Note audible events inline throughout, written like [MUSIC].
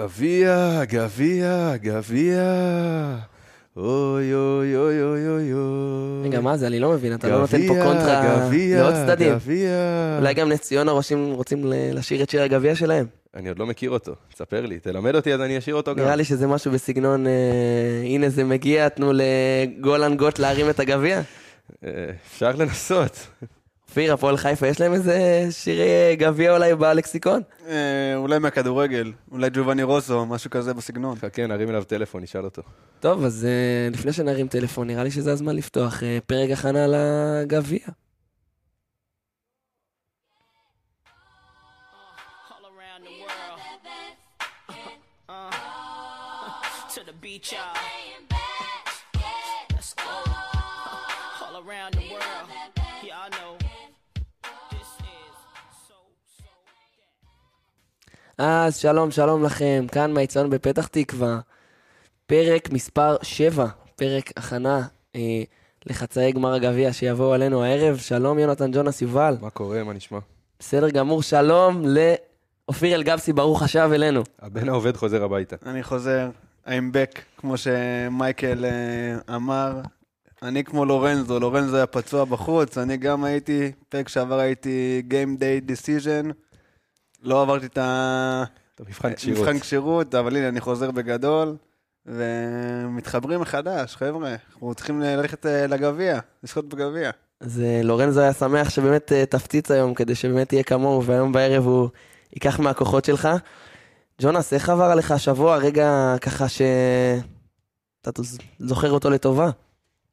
גביע, גביע, גביע. אוי אוי אוי אוי אוי אוי. רגע, מה זה? אני לא מבין, אתה לא נותן פה קונטרה גביע, לעוד צדדים. גביע. אולי גם נס ציונה רוצים- לשיר את שיר הגביע שלהם. אני עוד לא מכיר אותו, תספר לי, תלמד אותי אז אני אשאיר אותו גם. נראה לי שזה משהו בסגנון, אה, הנה זה מגיע, תנו לגולן גוט להרים את הגביע. אה, אפשר לנסות. אופיר, הפועל חיפה, יש להם איזה שירי גביע אולי בלקסיקון? אה, אולי מהכדורגל, אולי ג'ובאני רוסו, משהו כזה בסגנון. חכה, נרים אליו טלפון, נשאל אותו. טוב, אז אה, לפני שנרים טלפון, נראה לי שזה הזמן לפתוח אה, פרק הכנה לגביע. Uh, to the beach, y'all. אז שלום, שלום לכם, כאן מהיציון בפתח תקווה. פרק מספר 7, פרק הכנה אה, לחצאי גמר הגביע שיבואו עלינו הערב. שלום יונתן ג'ונס יובל. מה קורה, מה נשמע? בסדר גמור, שלום לאופיר אלגבסי, ברוך השב אלינו. הבן העובד חוזר הביתה. אני חוזר, I'm back, כמו שמייקל אה, אמר. אני כמו לורנזו, לורנזו היה פצוע בחוץ, אני גם הייתי, פרק שעבר הייתי Game Day Decision. לא עברתי את ה- מבחן כשירות. מבחן כשירות, אבל הנה, אני חוזר בגדול. ומתחברים מחדש, חבר'ה. אנחנו צריכים ללכת אה, לגביע, לשחות בגביע. אז אה, לורנזו היה שמח שבאמת אה, תפציץ היום, כדי שבאמת תהיה כמוהו, והיום בערב הוא ייקח מהכוחות שלך. ג'ונס, איך עבר עליך השבוע, רגע ככה שאתה זוכר אותו לטובה?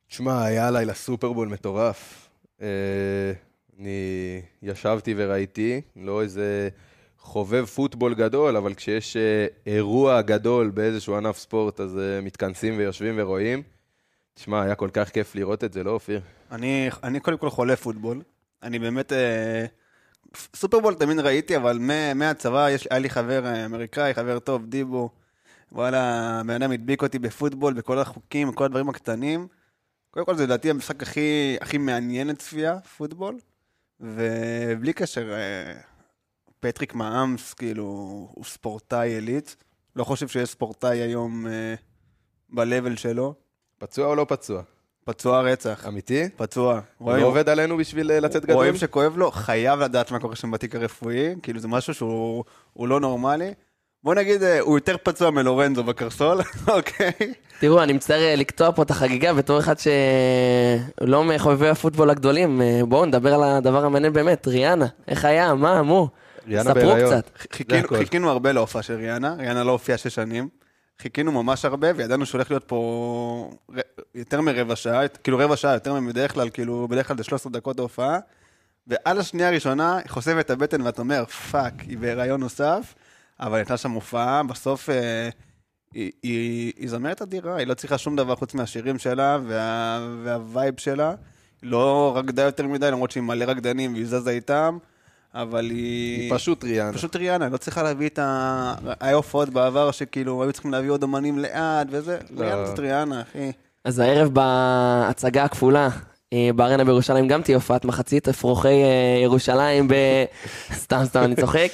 תשמע, היה לילה סופרבול מטורף. אני ישבתי וראיתי, לא איזה חובב פוטבול גדול, אבל כשיש אה, אירוע גדול באיזשהו ענף ספורט, אז אה, מתכנסים ויושבים ורואים. תשמע, היה כל כך כיף לראות את זה, לא, אופיר? אני, אני קודם כל חולה פוטבול. אני באמת... אה, סופרבול תמיד ראיתי, אבל מה- מהצבא יש, היה לי חבר אה, אמריקאי, חבר טוב, דיבו. וואלה, הבן אדם הדביק אותי בפוטבול, בכל החוקים, בכל הדברים הקטנים. קודם כל, זה לדעתי המשחק הכי, הכי מעניין לצפייה, פוטבול. ובלי קשר, אה, פטריק מאמס, כאילו, הוא ספורטאי עילית. לא חושב שיש ספורטאי היום אה, ב-level שלו. פצוע או לא פצוע? פצוע רצח. אמיתי? פצוע. הוא לא עובד עלינו בשביל אה, לצאת גדול? רואים שכואב לו, חייב לדעת מה קורה שם בתיק הרפואי, כאילו זה משהו שהוא הוא לא נורמלי. בוא נגיד, אה, הוא יותר פצוע מלורנזו בקרסול, [LAUGHS] אוקיי? תראו, אני מצטער לקטוע פה את החגיגה בתור אחד שלא מחובבי הפוטבול הגדולים. בואו נדבר על הדבר המעניין באמת, ריאנה, איך היה, מה, מו? ריאנה ספרו בהיריון. קצת. חיכינו. חיכינו הרבה להופעה של ריאנה, ריאנה לא הופיעה שש שנים. חיכינו ממש הרבה, וידענו שהולך להיות פה ר- יותר מרבע שעה, כאילו רבע שעה יותר מבדרך כלל, כאילו בדרך כלל זה 13 דקות ההופעה. ועל השנייה הראשונה היא חושפת את הבטן ואתה אומר, fuck, היא בהיריון נוסף, אבל הייתה שם הופעה, בסוף אה, היא, היא, היא זמרת אדירה, היא לא צריכה שום דבר חוץ מהשירים שלה וה, והווייב שלה. לא רקדה יותר מדי, למרות שהיא מלא רקדנים והיא זזה איתם, אבל היא... היא פשוט ריאנה. פשוט ריאנה, לא צריכה להביא את ה... היה הופעות בעבר שכאילו היו צריכים להביא עוד אמנים לאט וזה, לא. ריאנה זאת ריאנה, אחי. אז הערב בהצגה הכפולה, אה, בארנה בירושלים גם תהיה הופעת מחצית אפרוחי אה, ירושלים ב... [LAUGHS] סתם, סתם, אני צוחק.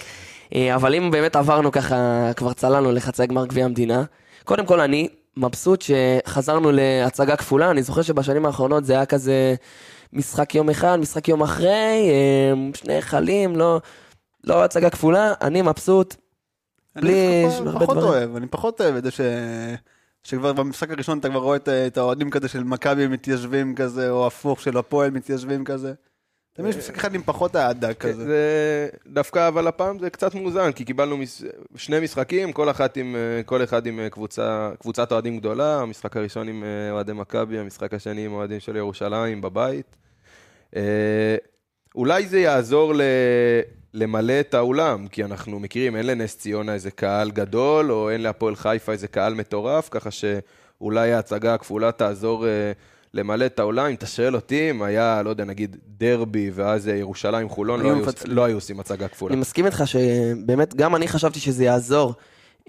אה, אבל אם באמת עברנו ככה, כבר צללנו לחצי גמר גביע המדינה, קודם כל אני מבסוט שחזרנו להצגה כפולה, אני זוכר שבשנים האחרונות זה היה כזה משחק יום אחד, משחק יום אחרי, אה, שני היכלים, לא, לא הצגה כפולה, אני מבסוט. בלי אני ש- פחות- הרבה פחות דברים. אוהב, אני פחות אוהב את זה ש... שכבר במשחק הראשון אתה כבר רואה את, את האוהדים כזה של מכבי מתיישבים כזה, או הפוך של הפועל מתיישבים כזה. תמיד יש משחק אחד עם פחות אהדה כזה. זה דווקא, אבל הפעם זה קצת מאוזן, כי קיבלנו. שני משחקים, כל, אחת עם, אה, כל אחד עם אה, קבוצה, קבוצת אוהדים גדולה, המשחק הראשון עם אה, אוהדי מכבי, המשחק השני עם אוהדים של ירושלים בבית. אה, אולי זה יעזור ל... למלא את האולם, כי אנחנו מכירים, אין לנס ציונה איזה קהל גדול, או אין להפועל חיפה איזה קהל מטורף, ככה שאולי ההצגה הכפולה תעזור אה, למלא את האולם. אם אתה שואל אותי, אם היה, לא יודע, נגיד דרבי, ואז אה, ירושלים חולון, לא היו היו. לא היו עושים הצגה כפולה. אני מסכים איתך שבאמת, גם אני חשבתי שזה יעזור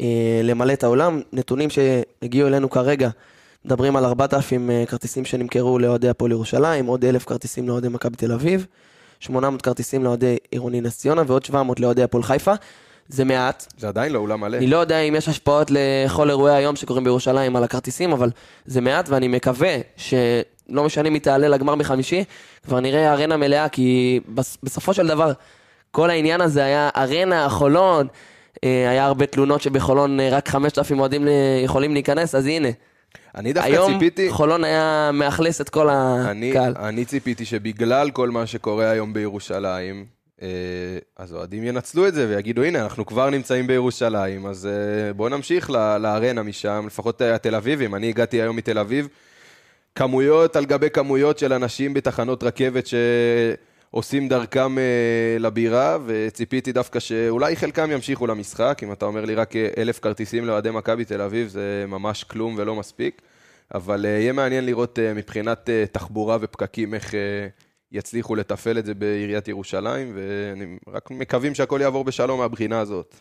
אה, למלא את העולם. נתונים שהגיעו אלינו כרגע, מדברים על 4,000 אה, כרטיסים שנמכרו לאוהדי הפועל ירושלים, עוד 1,000 כרטיסים לאוהדי מכבי תל אביב, 800 כרטיסים לאוהדי עירוני נס ציונה ועוד 700 לאוהדי הפועל חיפה. זה מעט. זה עדיין לא אולם מלא. אני לא יודע אם יש השפעות לכל אירועי היום שקורים בירושלים על הכרטיסים, אבל זה מעט, ואני מקווה שלא משנה היא תעלה לגמר בחמישי, כבר נראה ארנה מלאה, כי בס- בסופו של דבר, כל העניין הזה היה ארנה, חולון, אה, היה הרבה תלונות שבחולון אה, רק 5,000 אוהדים אה, יכולים להיכנס, אז הנה. אני דווקא היום ציפיתי... חולון היה מאכלס את כל אני, הקהל. אני ציפיתי שבגלל כל מה שקורה היום בירושלים, אז אוהדים ינצלו את זה ויגידו, הנה, אנחנו כבר נמצאים בירושלים, אז אה, בואו נמשיך לארנה משם, לפחות אה, התל אביבים. אני הגעתי היום מתל אביב, כמויות על גבי כמויות של אנשים בתחנות רכבת שעושים דרכם אה, לבירה, וציפיתי דווקא שאולי חלקם ימשיכו למשחק, אם אתה אומר לי רק אה, אלף כרטיסים לאוהדי מכבי תל אביב, זה ממש כלום ולא מספיק. אבל אה, יהיה מעניין לראות אה, מבחינת אה, תחבורה ופקקים איך אה, יצליחו לתפעל את זה בעיריית ירושלים, ואני רק מקווים שהכל יעבור בשלום מהבחינה הזאת.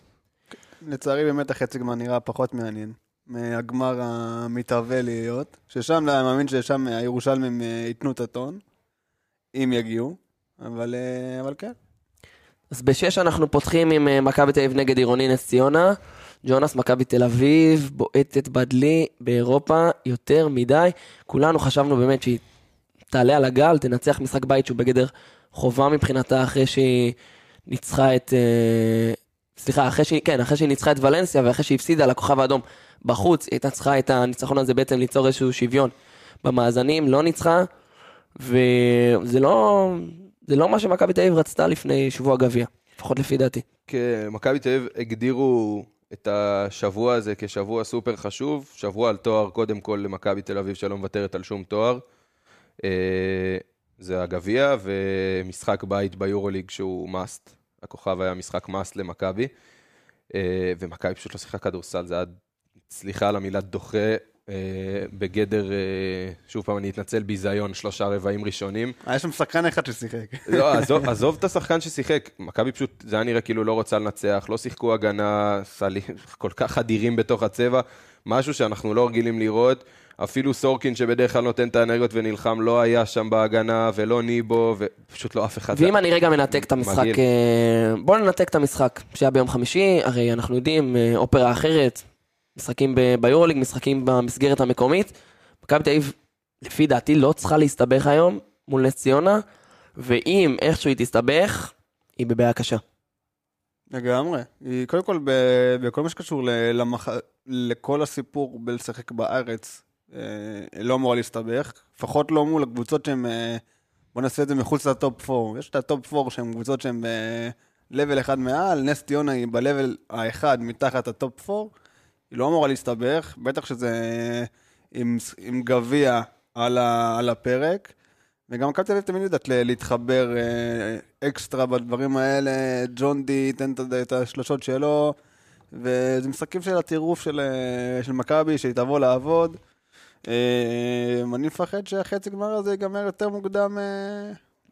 לצערי באמת החצי גמר נראה פחות מעניין מהגמר המתהווה להיות, ששם אני מאמין ששם הירושלמים אה, ייתנו את הטון, אם יגיעו, אבל, אה, אבל כן. אז בשש אנחנו פותחים עם אה, מכבי תל אביב נגד עירוני נס ציונה. ג'ונס, מכבי תל אביב, בועטת בדלי באירופה יותר מדי. כולנו חשבנו באמת שהיא תעלה על הגל, תנצח משחק בית שהוא בגדר חובה מבחינתה אחרי שהיא ניצחה את... אה, סליחה, אחרי שהיא, כן, אחרי שהיא ניצחה את ולנסיה ואחרי שהיא הפסידה לכוכב האדום בחוץ, היא הייתה צריכה את הניצחון הזה בעצם ליצור איזשהו שוויון במאזנים, לא ניצחה, וזה לא, זה לא מה שמכבי תל אביב רצתה לפני שבוע גביע, לפחות לפי דעתי. כן, מכבי תל אביב הגדירו את השבוע הזה כשבוע סופר חשוב, שבוע על תואר קודם כל למכבי תל אביב שלא מוותרת על שום תואר. אה, זה הגביע ומשחק בית ביורוליג שהוא מאסט. הכוכב היה משחק מאסט למכבי. אה, ומכבי פשוט לא שיחקה כדורסל, זה היה, סליחה על המילה דוחה, אה, בגדר, שוב פעם אני אתנצל, ביזיון, שלושה רבעים ראשונים. היה שם שחקן אחד ששיחק. [LAUGHS] לא, עזוב, עזוב את השחקן ששיחק, מכבי פשוט, זה היה נראה כאילו לא רוצה לנצח, לא שיחקו הגנה, סלי, [LAUGHS] כל כך אדירים בתוך הצבע, משהו שאנחנו לא רגילים לראות. אפילו סורקין שבדרך כלל נותן את האנרגיות ונלחם לא היה שם בהגנה, ולא ניבו, ופשוט לא אף אחד. ואם אני רגע מנתק את המשחק. אה, בואו ננתק את המשחק שהיה ביום חמישי, הרי אנחנו יודעים, אה, אופרה אחרת, משחקים ב- ביורוליג, משחקים במסגרת המקומית. מכבי תל אביב, לפי דעתי, לא צריכה להסתבך היום מול נס ציונה, ואם איכשהו היא תסתבך, היא בבעיה קשה. לגמרי. היא קודם כל, ב- בכל מה שקשור ל- למח... לכל הסיפור בלשחק בארץ, לא אמורה להסתבך. לפחות לא מול הקבוצות שהן... אה, בוא נעשה את זה מחוץ ל top 4. יש את ה top 4 שהן קבוצות שהן ב-level אחד מעל, נס ציונה היא ב-level האחד מתחת ה top 4. היא לא אמורה להסתבך, בטח שזה עם, עם גביע על, על הפרק. וגם מכבי תל אביב תמיד יודעת להתחבר אה, אקסטרה בדברים האלה, ג'ון די ייתן את, השלושות שלו, וזה משחקים של הטירוף של, אה, של מכבי, שהיא תבוא לעבוד. אה, אני מפחד שהחצי גמר הזה ייגמר יותר מוקדם אה,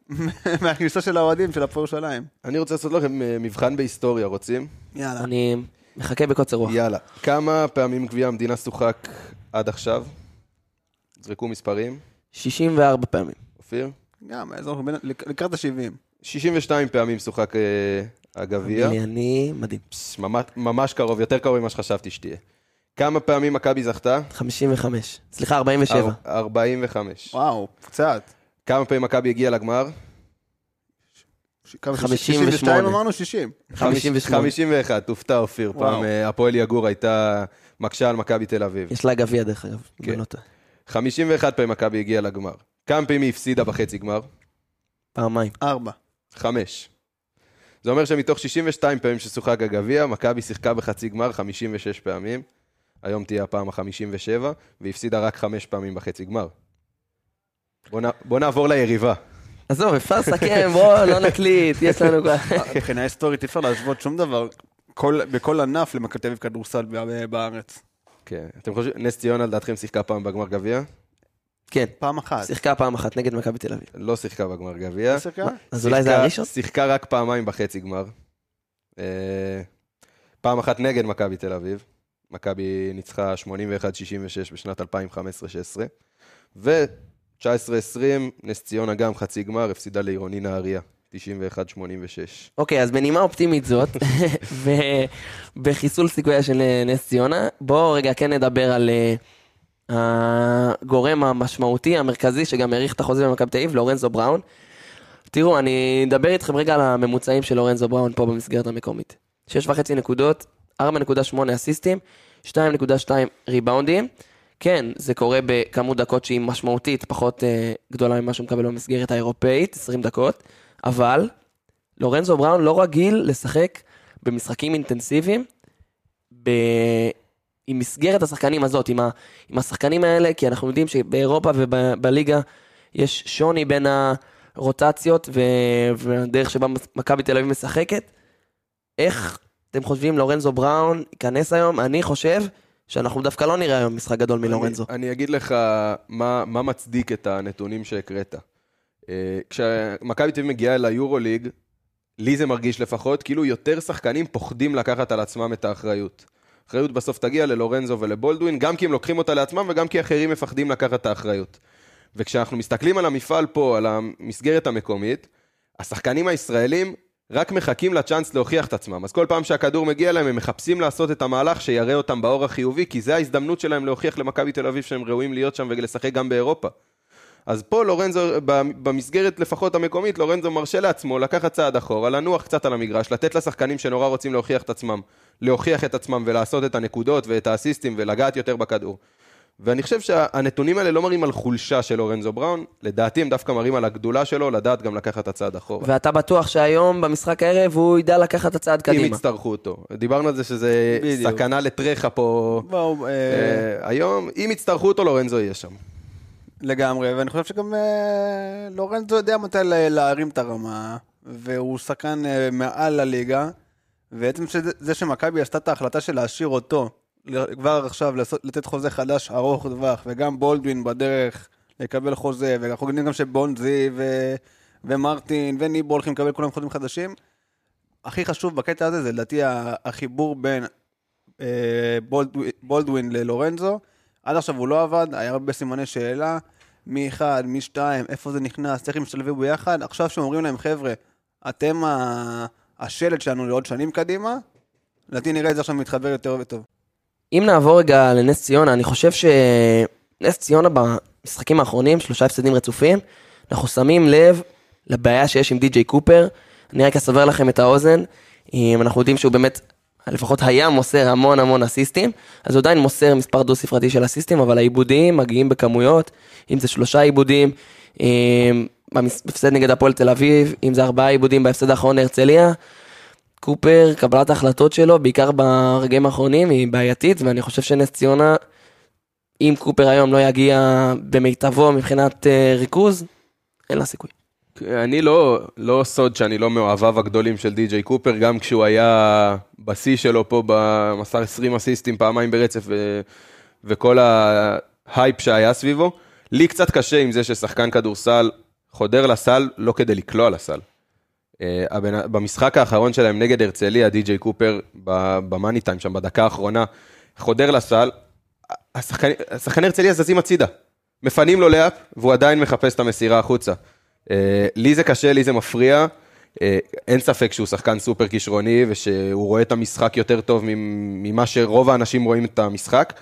[LAUGHS] מהכניסה של האוהדים של הפועל ירושלים. אני רוצה לעשות לכם אה, מבחן בהיסטוריה, רוצים? יאללה. אני מחכה בקוצר רוח. יאללה. כמה פעמים גביע המדינה שוחק עד עכשיו? זרקו מספרים. 64 פעמים. אופיר? גם, לקראת ה-70. 62 פעמים שוחק אה, הגביע. אני- מדהים. ממש קרוב, יותר קרוב ממה שחשבתי שתהיה. כמה פעמים מכבי זכתה? 55. סליחה, 47. אר- 45. וואו, קצת. כמה פעמים מכבי הגיעה לגמר? ש- כמה- 58. 62 אמרנו 60. 58. 51, תופתע אופיר. וואו. פעם אה, הפועל יגור הייתה מקשה על מכבי תל אביב. יש לה גביע דרך אגב. כן. אני לא טועה. 51 פעמים מכבי הגיעה לגמר. כמה פעמים היא הפסידה בחצי גמר? פעמיים. ארבע. חמש. זה אומר שמתוך 62 פעמים ששוחק הגביע, מכבי שיחקה בחצי גמר 56 פעמים. היום תהיה הפעם ה-57, והפסידה רק חמש פעמים בחצי גמר. בוא, נ... בוא נעבור ליריבה. עזוב, אפשר לסכם, בוא, לא נקליט, יש לנו כבר... [LAUGHS] מבחינה היסטורית אי אפשר להשוות שום דבר כל, בכל ענף למכבי תל אביב כדורסל בארץ. כן. אתם חושבים, נס ציונה לדעתכם שיחקה פעם בגמר גביע? כן, פעם אחת. שיחקה פעם אחת נגד מכבי תל אביב. לא שיחקה בגמר גביע. לא שיחקה? אז אולי זה הראשון? שיחקה רק פעמיים בחצי גמר. אה, פעם אחת נגד מכבי תל אביב. מכבי ניצחה 81-66 בשנת 2015-2016. ו-19-20, נס ציונה גם חצי גמר, הפסידה לעירוני נהריה. 91-86. אוקיי, אז בנימה אופטימית זאת, [LAUGHS] ובחיסול סיכויה של אה, נס ציונה, בואו רגע כן נדבר על אה, הגורם המשמעותי, המרכזי, שגם האריך את החוזה במכבי תל אביב, לורנזו בראון. תראו, אני אדבר איתכם רגע על הממוצעים של לורנזו בראון פה במסגרת המקומית. 6.5 נקודות, 4.8 אסיסטים, 2.2 ריבאונדים. כן, זה קורה בכמות דקות שהיא משמעותית, פחות אה, גדולה ממה שהוא מקבל במסגרת האירופאית, 20 דקות, אבל לורנזו בראון לא רגיל לשחק במשחקים אינטנסיביים, ב... עם מסגרת השחקנים הזאת, עם, ה... עם השחקנים האלה, כי אנחנו יודעים שבאירופה ובליגה יש שוני בין הרוטציות ו... והדרך שבה מכבי תל אביב משחקת. איך אתם חושבים לורנזו בראון ייכנס היום? אני חושב שאנחנו דווקא לא נראה היום משחק גדול מלורנזו. אני, אני אגיד לך מה, מה מצדיק את הנתונים שהקראת. אה, כשמכבי תל אביב מגיעה ליורוליג, לי זה מרגיש לפחות, כאילו יותר שחקנים פוחדים לקחת על עצמם את האחריות. האחריות בסוף תגיע ללורנזו ולבולדווין, גם כי הם לוקחים אותה לעצמם וגם כי אחרים מפחדים לקחת את האחריות. וכשאנחנו מסתכלים על המפעל פה, על המסגרת המקומית, השחקנים הישראלים רק מחכים לצ'אנס להוכיח את עצמם. אז כל פעם שהכדור מגיע להם, הם מחפשים לעשות את המהלך שיראה אותם באור החיובי, כי זה ההזדמנות שלהם להוכיח למכבי תל אביב שהם ראויים להיות שם ולשחק גם באירופה. אז פה לורנזו, במסגרת לפחות המקומית, לורנזו מרשה לעצמו לקחת צעד אחורה, לנוח קצת על המגרש, לתת לשחקנים שנורא רוצים להוכיח את עצמם, להוכיח את עצמם ולעשות את הנקודות ואת האסיסטים ולגעת יותר בכדור. ואני חושב שהנתונים האלה לא מראים על חולשה של לורנזו בראון, לדעתי הם דווקא מראים על הגדולה שלו, לדעת גם לקחת את הצעד אחורה. ואתה בטוח שהיום, במשחק הערב, הוא ידע לקחת את הצעד קדימה. אם יצטרכו אותו. דיברנו על זה שזה בדיוק. סכנה לטרחה פה. בואו, אה, אה, היום, אם יצטרכו אותו, לורנזו יהיה שם. לגמרי, ואני חושב שגם אה, לורנזו יודע מתי לה- להרים את הרמה, והוא שחקן אה, מעל הליגה, ועצם שזה- זה שמכבי עשתה את ההחלטה של להשאיר אותו, כבר עכשיו לעשות, לתת חוזה חדש ארוך טווח, וגם בולדווין בדרך לקבל חוזה, ואנחנו יודעים גם שבונזי ו... ומרטין וניבו הולכים לקבל כולם חוזים חדשים. הכי חשוב בקטע הזה זה לדעתי החיבור בין אה, בולדווין, בולדווין ללורנזו. עד עכשיו הוא לא עבד, היה הרבה סימני שאלה, מ-1, מ-2, איפה זה נכנס, איך הם ישתלבו ביחד. עכשיו שאומרים להם, חבר'ה, אתם ה- השלד שלנו לעוד שנים קדימה, לדעתי נראה את זה עכשיו מתחבר יותר וטוב. אם נעבור רגע לנס ציונה, אני חושב שנס ציונה במשחקים האחרונים, שלושה הפסדים רצופים, אנחנו שמים לב לבעיה שיש עם די.ג'יי קופר. אני רק אסבר לכם את האוזן, אם אנחנו יודעים שהוא באמת, לפחות היה מוסר המון המון אסיסטים, אז הוא עדיין מוסר מספר דו-ספרתי של אסיסטים, אבל העיבודים מגיעים בכמויות, אם זה שלושה עיבודים, אם- בהפסד נגד הפועל תל אביב, אם זה ארבעה עיבודים בהפסד האחרון להרצליה. קופר, קבלת ההחלטות שלו, בעיקר ברגעים האחרונים, היא בעייתית, ואני חושב שנס ציונה, אם קופר היום לא יגיע במיטבו מבחינת אה, ריכוז, אין לה סיכוי. אני לא, לא סוד שאני לא מאוהביו הגדולים של די.ג'יי קופר, גם כשהוא היה בשיא שלו פה, במסר 20 אסיסטים פעמיים ברצף, ו, וכל ההייפ שהיה סביבו. לי קצת קשה עם זה ששחקן כדורסל חודר לסל לא כדי לקלוע לסל. אה, במשחק האחרון שלהם נגד הרצליה, די.ג'יי קופר, ב money time שם, בדקה האחרונה, חודר לסל, השחקני הרצליה זזים הצידה. מפנים לו layup, והוא עדיין מחפש את המסירה החוצה. אה, לי זה קשה, לי זה מפריע. אה, אין ספק שהוא שחקן סופר כישרוני, ושהוא רואה את המשחק יותר טוב ממ- ממה שרוב האנשים רואים את המשחק,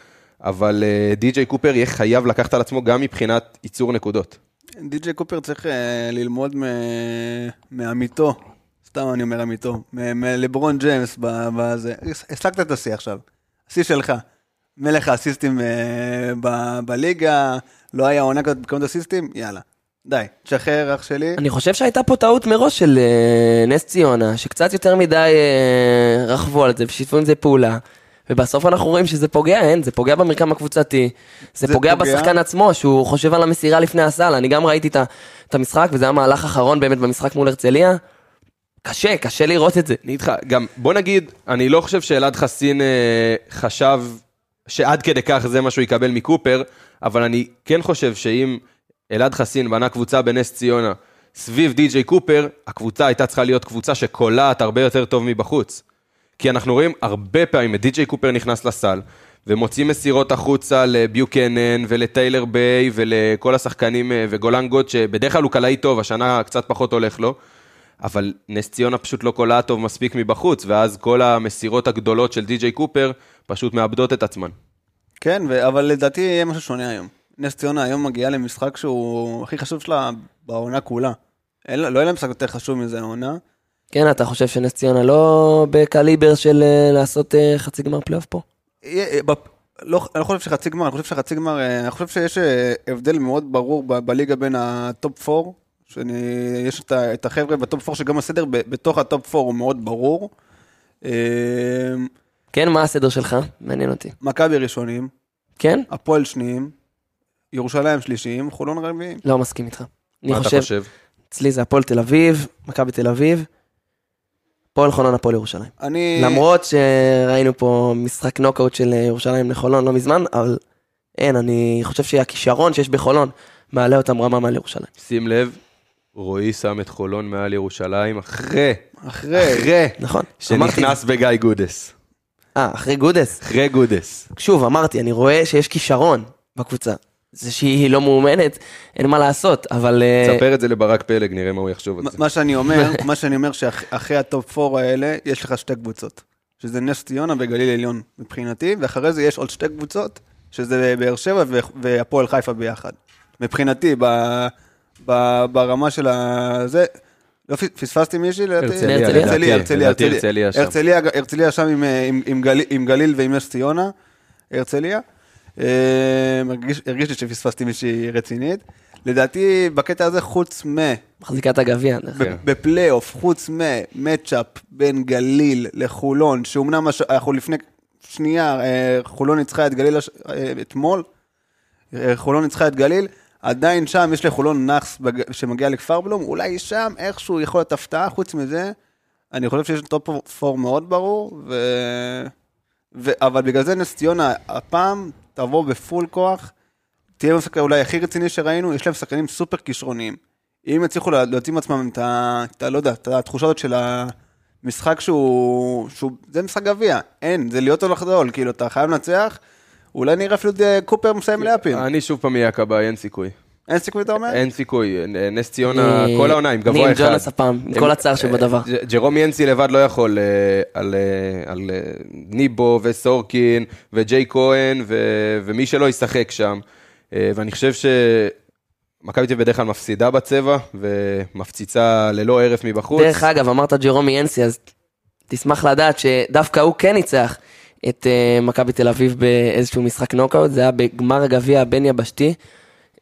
אבל די.ג'יי קופר יהיה חייב לקחת על עצמו גם מבחינת ייצור נקודות. די.ג'יי קופר צריך אה, ללמוד מעמיתו, סתם אני אומר עמיתו, מלברון ג'יימס בזה. הסלקת את השיא עכשיו, השיא שלך. מלך האסיסטים ב- בליגה, לא היה עונה כזאת בכמות אסיסטים, יאללה. די, תשחרר אח שלי. אני חושב שהייתה פה טעות מראש של אה, נס ציונה, שקצת יותר מדי אה, רכבו על זה ושיתפו עם זה פעולה. ובסוף אנחנו רואים שזה פוגע, אין, זה פוגע במרקם הקבוצתי, זה, זה פוגע, פוגע. בשחקן עצמו, שהוא חושב על המסירה לפני הסל, אני גם ראיתי את, את המשחק, וזה היה מהלך אחרון באמת במשחק מול הרצליה. קשה, קשה לראות את זה. אני איתך, גם בוא נגיד, אני לא חושב שאלעד חסין אה, חשב שעד כדי כך זה מה שהוא יקבל מקופר, אבל אני כן חושב שאם אלעד חסין בנה קבוצה בנס ציונה סביב די.ג'יי קופר, הקבוצה הייתה צריכה להיות קבוצה שקולעת הרבה יותר טוב מבחוץ. כי אנחנו רואים הרבה פעמים את די.ג'יי קופר נכנס לסל, ומוציא מסירות החוצה לביוקנן ולטיילר ביי ולכל השחקנים אה, וגולן גוט, שבדרך כלל הוא קלעי טוב, השנה קצת פחות הולך לו. אבל נס ציונה פשוט לא קולעה טוב מספיק מבחוץ, ואז כל המסירות הגדולות של די.ג'יי קופר פשוט מאבדות את עצמן. כן, ו... אבל לדעתי יהיה משהו שונה היום. נס ציונה היום מגיעה למשחק שהוא הכי חשוב שלה בעונה כולה. אין, לא יהיה לה משחק יותר חשוב מזה העונה. כן, אתה חושב שנס ציונה לא בקליבר של אה, לעשות אה, חצי גמר פלייאוף פה? אה, לא, אני לא חושב שחצי גמר, אני חושב שחצי גמר, אני חושב שיש הבדל מאוד ברור ב- בליגה בין הטופ 4, שיש את, ה- את החבר'ה בטופ 4 שגם הסדר ב- בתוך הטופ 4 הוא מאוד ברור. כן, מה הסדר שלך? מעניין אותי. מכבי ראשונים, כן? הפועל שניים, ירושלים שלישיים, חולון רביעים. לא מסכים איתך. אני מה אתה חושב, חושב? אצלי זה הפועל תל אביב, מכבי תל אביב, הפועל חולון, הפועל ירושלים. אני... למרות שראינו פה משחק נוקאוט של אה, ירושלים לחולון לא מזמן, אבל אין, אני חושב שהכישרון שיש בחולון מעלה אותם רמה מעל ירושלים. שים לב, רועי שם את חולון מעל ירושלים אחרי, אחרי, אחרי נכון, אמרתי. שנכנס בגיא גודס. אה, אחרי גודס. אחרי גודס. שוב, אמרתי, אני רואה שיש כישרון בקבוצה. זה שהיא לא מאומנת, אין מה לעשות, אבל... אה, ספר את זה לברק פלג, נראה מה הוא יחשוב על זה. מה שאני אומר, [LAUGHS] מה שאני אומר שאחרי הטופ 4 האלה, יש לך שתי קבוצות. שזה נס ציונה וגליל עליון מבחינתי, ואחרי זה יש עוד שתי קבוצות, שזה באר שבע והפועל חיפה ביחד. מבחינתי, ב, ב, ברמה של ה... זה, לא פס- פספסתי מישהי? הרצליה, הרצליה, הרצליה, הרצליה, הרצליה שם. הרצליה, הרצליה שם עם, עם, עם, גל, עם גליל ועם נס ציונה, הרצליה. אה, הרגיש, הרגיש לי שפספסתי מישהי רצינית. לדעתי, בקטע הזה, חוץ מ... מחזיקה את הגביע. בפלייאוף, חוץ ממצ'אפ בין גליל לחולון, שאומנם הש- אנחנו לפני שנייה, אה, חולון ניצחה את גליל הש- אה, אתמול, חולון ניצחה את גליל, עדיין שם יש לחולון נאחס בג- שמגיע לכפר בלום, אולי שם איכשהו יכול להיות הפתעה, חוץ מזה, אני חושב שיש top four מאוד ברור, ו... ו... אבל בגלל זה נס ציונה הפעם תבוא ב full כוח, תהיה המשחק אולי הכי רציני שראינו, יש להם שחקנים סופר כישרוניים. אם יצליחו לה- להוציא מעצמם את ה... את ה... לא יודע, את התחושה הזאת של המשחק שהוא... שהוא... זה משחק גביע, אין, זה להיות או לחדול, כאילו, אתה חייב לנצח, אולי נראה אפילו קופר מסיים לאפים. אני שוב פעם אהיה הכבאי, אין סיכוי. אין סיכוי, אתה אומר? אין סיכוי. נס ציונה, כל העונה עם גבוה אחד. ג'ונס הפעם, עם כל הצער שבדבר. ג'- ג'רום ינצי לבד לא יכול אה, על, אה, אה, ניבו וסורקין וג'יי כהן ומי שלא ישחק שם. אה, ואני חושב שמכבי תל בדרך כלל מפסידה בצבע ומפציצה ללא הרף מבחוץ. דרך אגב, אמרת ג'רומי ינסי, אז תשמח לדעת שדווקא הוא כן ניצח את אה, מכבי תל אביב באיזשהו משחק נוקאוט, זה היה בגמר הגביע הבין-יבשתי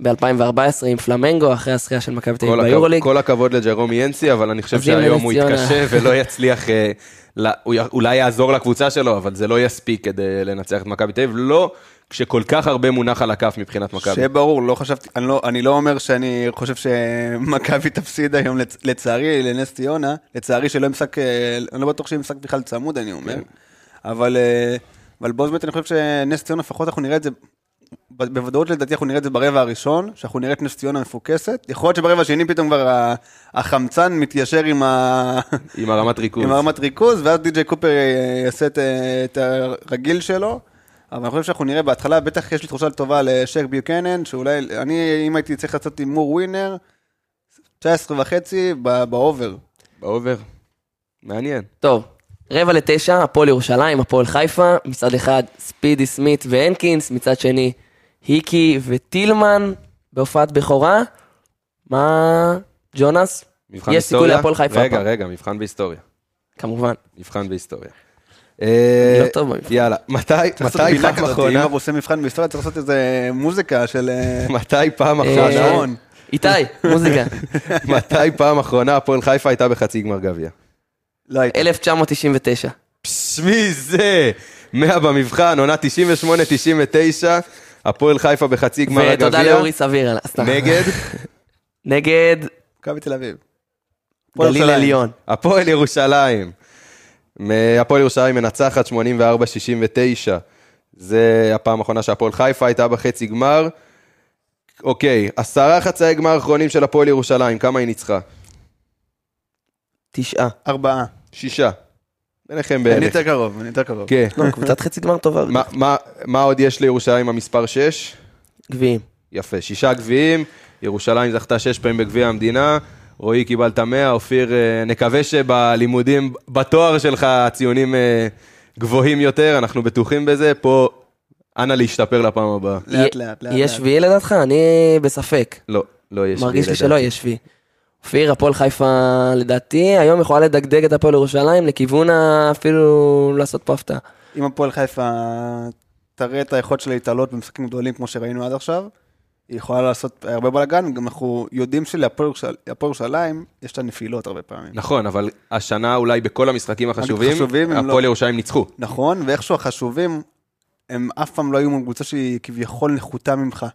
ב-2014 עם פלמנגו, אחרי הזכייה של מכבי תל כל, אביב. ביורוליג. כל הכבוד לג'רום ינסי, אבל אני חושב שהיום הוא יתקשה ולא [LAUGHS] יצליח, אה, ל- הוא י- אולי יעזור לקבוצה שלו, אבל זה לא יספיק כדי לנצח את מכבי תל אביב, לא כשכל כך הרבה מונח על הכף מבחינת מכבי. שיהיה ברור, לא חשבתי, אני לא, אני לא אומר שאני חושב שמכבי תפסיד היום, לצ, לצערי, לנס ציונה, לצערי שלא יהיה משחק, אה, אני לא בטוח שיהיה משחק בכלל צמוד, אני אומר, אבל, אה, אבל בו זמנית אני חושב שנס ציונה, לפחות אנחנו נראה את זה, בוודאות לדעתי אנחנו נראה את זה ברבע הראשון, שאנחנו נראה את נס ציונה מפוקסת, יכול להיות שברבע השני פתאום כבר החמצן מתיישר עם, ה... עם הרמת ריכוז. עם הרמת ריכוז, ואז די.ג'יי קופר אה, יעשה את, אה, את הרגיל שלו. אבל אני חושב שאנחנו נראה בהתחלה, בטח יש לי תחושה טובה לשק ביוקנן, שאולי, אני, אם הייתי צריך לעשות הימור ווינר, 19 וחצי ב- ב over. ב over. מעניין. טוב, רבע לתשע, הפועל ירושלים, הפועל חיפה, מצד אחד ספידי סמית והנקינס, מצד שני היקי וטילמן בהופעת בכורה. מה, ג'ונס? מבחן יש סיכוי? להפועל חיפה רגע, הפעם. רגע, מבחן בהיסטוריה. כמובן. מבחן בהיסטוריה. אה, לא טוב במבחן. יאללה, מתי מתי פעם כזאת, אם אחרונה? הוא עושה מבחן בהיסטוריה, צריך לעשות איזה מוזיקה של... אה, [LAUGHS] מתי פעם אה, אחרונה? איתי, מוזיקה. [LAUGHS] מתי פעם אחרונה הפועל חיפה הייתה בחצי גמר גביע? לא הייתי. 1999. פש, מי זה? 100 במבחן, עונה 98-99, הפועל חיפה בחצי גמר הגביע. ותודה לאורי סביר. סתם. נגד [LAUGHS] נגד מכבי תל אביב. גליל ירושלים. עליון. הפועל ירושלים. הפועל ירושלים מנצחת 84-69. זה הפעם האחרונה שהפועל חיפה הייתה בחצי גמר. אוקיי, עשרה חצאי גמר אחרונים של הפועל ירושלים, כמה היא ניצחה? תשעה. ארבעה. שישה. ביניכם אני בערך. יותר קרוב, אני יותר קרוב. כן. לא, קבוצת חצי גמר טובה. מה- מה- מה עוד יש לירושלים המספר 6? גביעים. יפה, שישה גביעים, ירושלים זכתה שש פעמים בגביע המדינה, רועי קיבלת 100, אופיר, אה, נקווה שבלימודים, בתואר שלך הציונים אה, גבוהים יותר, אנחנו בטוחים בזה, פה אנא להשתפר לפעם הבאה. לאט יהיה- לאט, לאט. יהיה לאט. שביעי לדעתך? אני בספק. לא, לא יש. מרגיש לי שלא יהיה שביעי. אופיר, הפועל חיפה לדעתי היום יכולה לדגדג את הפועל ירושלים לכיוון אפילו לעשות פה הפתעה. אם הפועל חיפה תראה את היכולת שלה להתעלות במשחקים גדולים כמו שראינו עד עכשיו, היא יכולה לעשות הרבה בלאגן, גם אנחנו יודעים שלהפועל ירושל- הפועל ירושלים יש את הנפילות הרבה פעמים. נכון, אבל השנה אולי בכל המשחקים החשובים, הפועל לא- ירושלים ניצחו. נכון, ואיכשהו החשובים, הם אף פעם לא היו מול קבוצה שהיא כביכול נחותה ממך.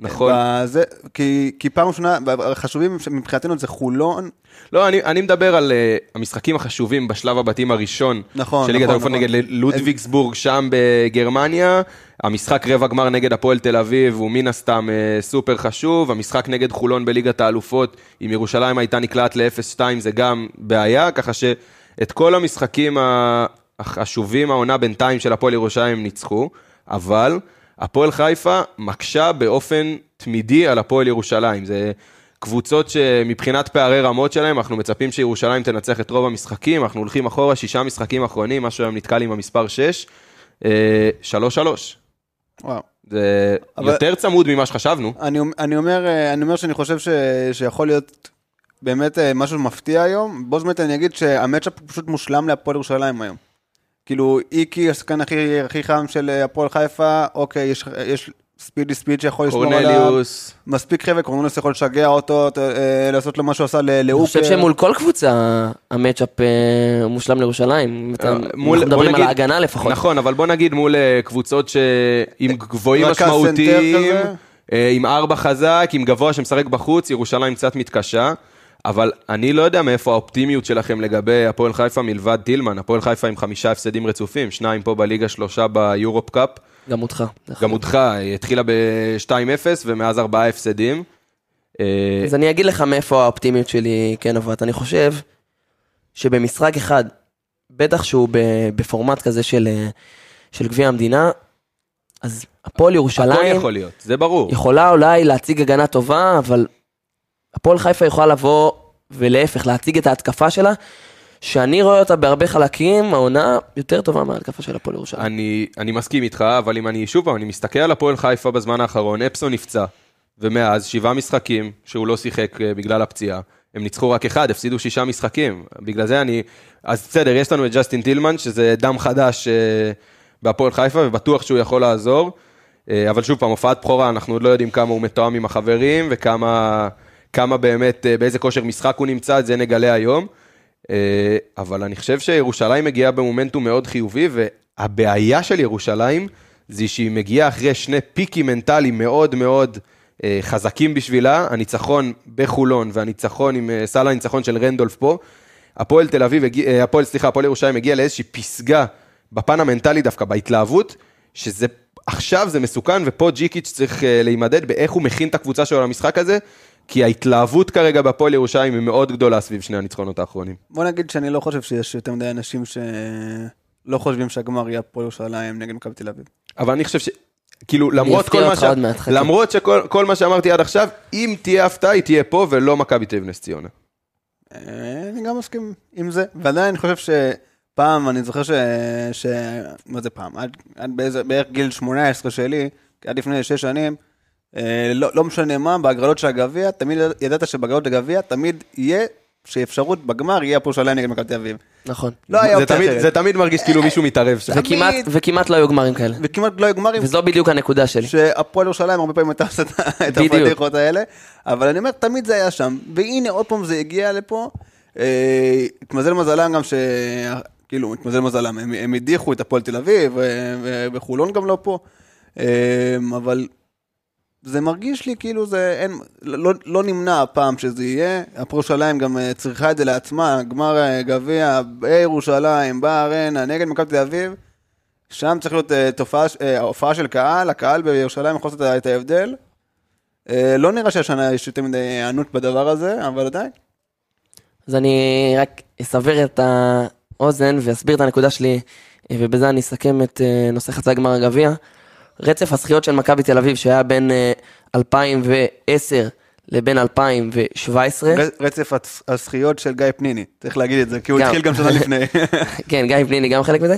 נכון. בזה, כי, כי פעם ראשונה, החשובים מבחינתנו זה חולון, לא, אני, אני מדבר על uh, המשחקים החשובים בשלב הבתים הראשון. נכון, של ליגת נכון, נכון. נגד לודוויגסבורג שם בגרמניה. המשחק רבע גמר נגד הפועל תל אביב הוא מן הסתם uh, סופר חשוב. המשחק נגד חולון בליגת האלופות, אם ירושלים הייתה נקלעת ל-0-2 זה גם בעיה, ככה שאת כל המשחקים החשובים העונה בינתיים של הפועל ירושלים ניצחו, אבל הפועל חיפה מקשה באופן תמידי על הפועל ירושלים. זה קבוצות שמבחינת פערי רמות שלהם, אנחנו מצפים שירושלים תנצח את רוב המשחקים, אנחנו הולכים אחורה, שישה משחקים אחרונים, משהו היום נתקע לי עם המספר 6, 3-3. וואו. זה אבל- יותר צמוד ממה שחשבנו. אני, אני, אומר, אה, אני אומר שאני חושב ש, שיכול להיות באמת אה, משהו מפתיע היום. בו זמנית אני אגיד שהמצ'אפ פשוט מושלם להפועל ירושלים היום. כאילו, איקי, השחקן הכי, הכי חם של אה, הפועל חיפה, אוקיי, יש, יש ספידי ספיד שיכול לשמור עליו. קורנליוס, מספיק חבר'ה, קורנליוס יכול לשגע אותו, אה, לעשות לו מה שהוא עשה ל- אני. חושב שמול כל קבוצה המצ'אפ אה, מושלם לירושלים. אתה- מול- אנחנו מדברים על ההגנה לפחות. נכון, אבל בוא נגיד מול אה, קבוצות שעם גבוהים משמעותיים. אה, עם ארבע חזק, עם גבוה שמשחק בחוץ, ירושלים קצת מתקשה. אבל אני לא יודע מאיפה האופטימיות שלכם לגבי הפועל חיפה מלבד טילמן. הפועל חיפה עם חמישה הפסדים רצופים, שניים פה בליגה, שלושה ביורופ קאפ. גם אותך. גם אותך, היא התחילה ב-2-0 ומאז ארבעה הפסדים. אה, אז אני אגיד לך מאיפה האופטימיות שלי כן נובעת. אני חושב שבמשחק אחד, בטח שהוא בפורמט כזה של, אה, של גביע המדינה, אז הפועל הכל ירושלים יכול להיות, זה ברור. יכולה אולי להציג הגנה טובה, אבל הפועל חיפה יכולה לבוא ולהפך, להציג את ההתקפה שלה, שאני רואה אותה בהרבה חלקים, העונה יותר טובה מההתקפה של הפועל ירושלים. אני, אני מסכים איתך, אבל אם אני, שוב פעם, אני מסתכל על הפועל חיפה בזמן האחרון, אפסון נפצע, ומאז שבעה משחקים שהוא לא שיחק אה, בגלל הפציעה, הם ניצחו רק אחד, הפסידו שישה משחקים. בגלל זה אני... אז בסדר, יש לנו את ג'סטין טילמן, שזה דם חדש אה, בהפועל חיפה, ובטוח שהוא יכול לעזור. אה, אבל שוב פעם, הופעת בכורה, אנחנו עוד לא יודעים כמה הוא מתואם עם החברים, וכמה כמה באמת, אה, באיזה כושר משחק הוא נמצא, את זה נגלה היום. אה, אבל אני חושב שירושלים מגיעה במומנטום מאוד חיובי, והבעיה של ירושלים זה שהיא מגיעה אחרי שני פיקים מנטליים מאוד מאוד אה, חזקים בשבילה, הניצחון בחולון והניצחון עם סל הניצחון של רנדולף פה. הפועל תל אביב, הפועל, סליחה, הפועל ירושלים הגיע לאיזושהי פסגה בפן המנטלי דווקא, בהתלהבות, שזה עכשיו זה מסוכן, ופה ג'יקיץ' צריך להימדד באיך הוא מכין את הקבוצה שלו למשחק הזה, כי ההתלהבות כרגע בהפועל ירושלים היא מאוד גדולה סביב שני הניצחונות האחרונים. בוא נגיד שאני לא חושב שיש יותר מדי אנשים שלא חושבים שהגמר יהיה הפועל ירושלים נגד מכבי תל אביב. אבל אני חושב ש... כאילו, למרות כל מה ש... למרות שכל כל מה שאמרתי עד עכשיו, אם תהיה הפתעה, היא תהיה פה ולא מכבי תל אביב נס ציונה. אה, אני גם מסכים עם זה, ועדיין אני חושב שפעם, אני זוכר ש... ש... מה זה פעם? עד, עד באיזה, בערך גיל 18 שלי, עד לפני 6 שנים, לא, לא משנה מה, בהגרלות של הגביע, תמיד ידעת שבהגרלות הגביע תמיד יהיה, שאפשרות בגמר יהיה הפועל ירושלים נגד מכבי תל אביב. נכון. לא היה זה אופציה תמיד, אחרת. זה תמיד מרגיש כאילו מישהו מתערב שם. וכמעט, וכמעט לא היו גמרים כאלה. וכמעט לא היו גמרים, וזו בדיוק הנקודה שלי. שהפועל ירושלים הרבה פעמים הייתה עושה את ה- את בדיוק. הפדיחות האלה, אבל אני אומר, תמיד זה היה שם, והנה עוד פעם זה הגיע לפה. אה, התמזל מזלם גם ש... כאילו, התמזל מזלם, הם, הם הדיחו את הפועל תל אביב, וחולון גם לא פה, אה, אבל זה מרגיש לי כאילו זה אין, לא, לא נמנע הפעם שזה יהיה, הפועל ירושלים גם אה, צריכה את זה לעצמה, גמר אה, גביע בירושלים, בארנה, נגד מכבי תל אביב. שם צריך להיות אה, תופעה, אה, הופעה של קהל, הקהל בירושלים יכול לעשות את ההבדל. אה, לא נראה שהשנה יש יותר מדי היענות בדבר הזה, אבל עדיין. אז אני רק אסבר את האוזן ואסביר את הנקודה שלי, אה, ובזה אני אסכם את אה, נושא חצי גמר הגביע. רצף הזכיות של מכבי תל אביב, שהיה בין אה, 2010 לבין 2017. ר- רצף הזכיות של גיא פניני, צריך להגיד את זה, כי הוא גם. התחיל גם שנה לפני. [LAUGHS] כן, גיא פניני גם חלק מזה.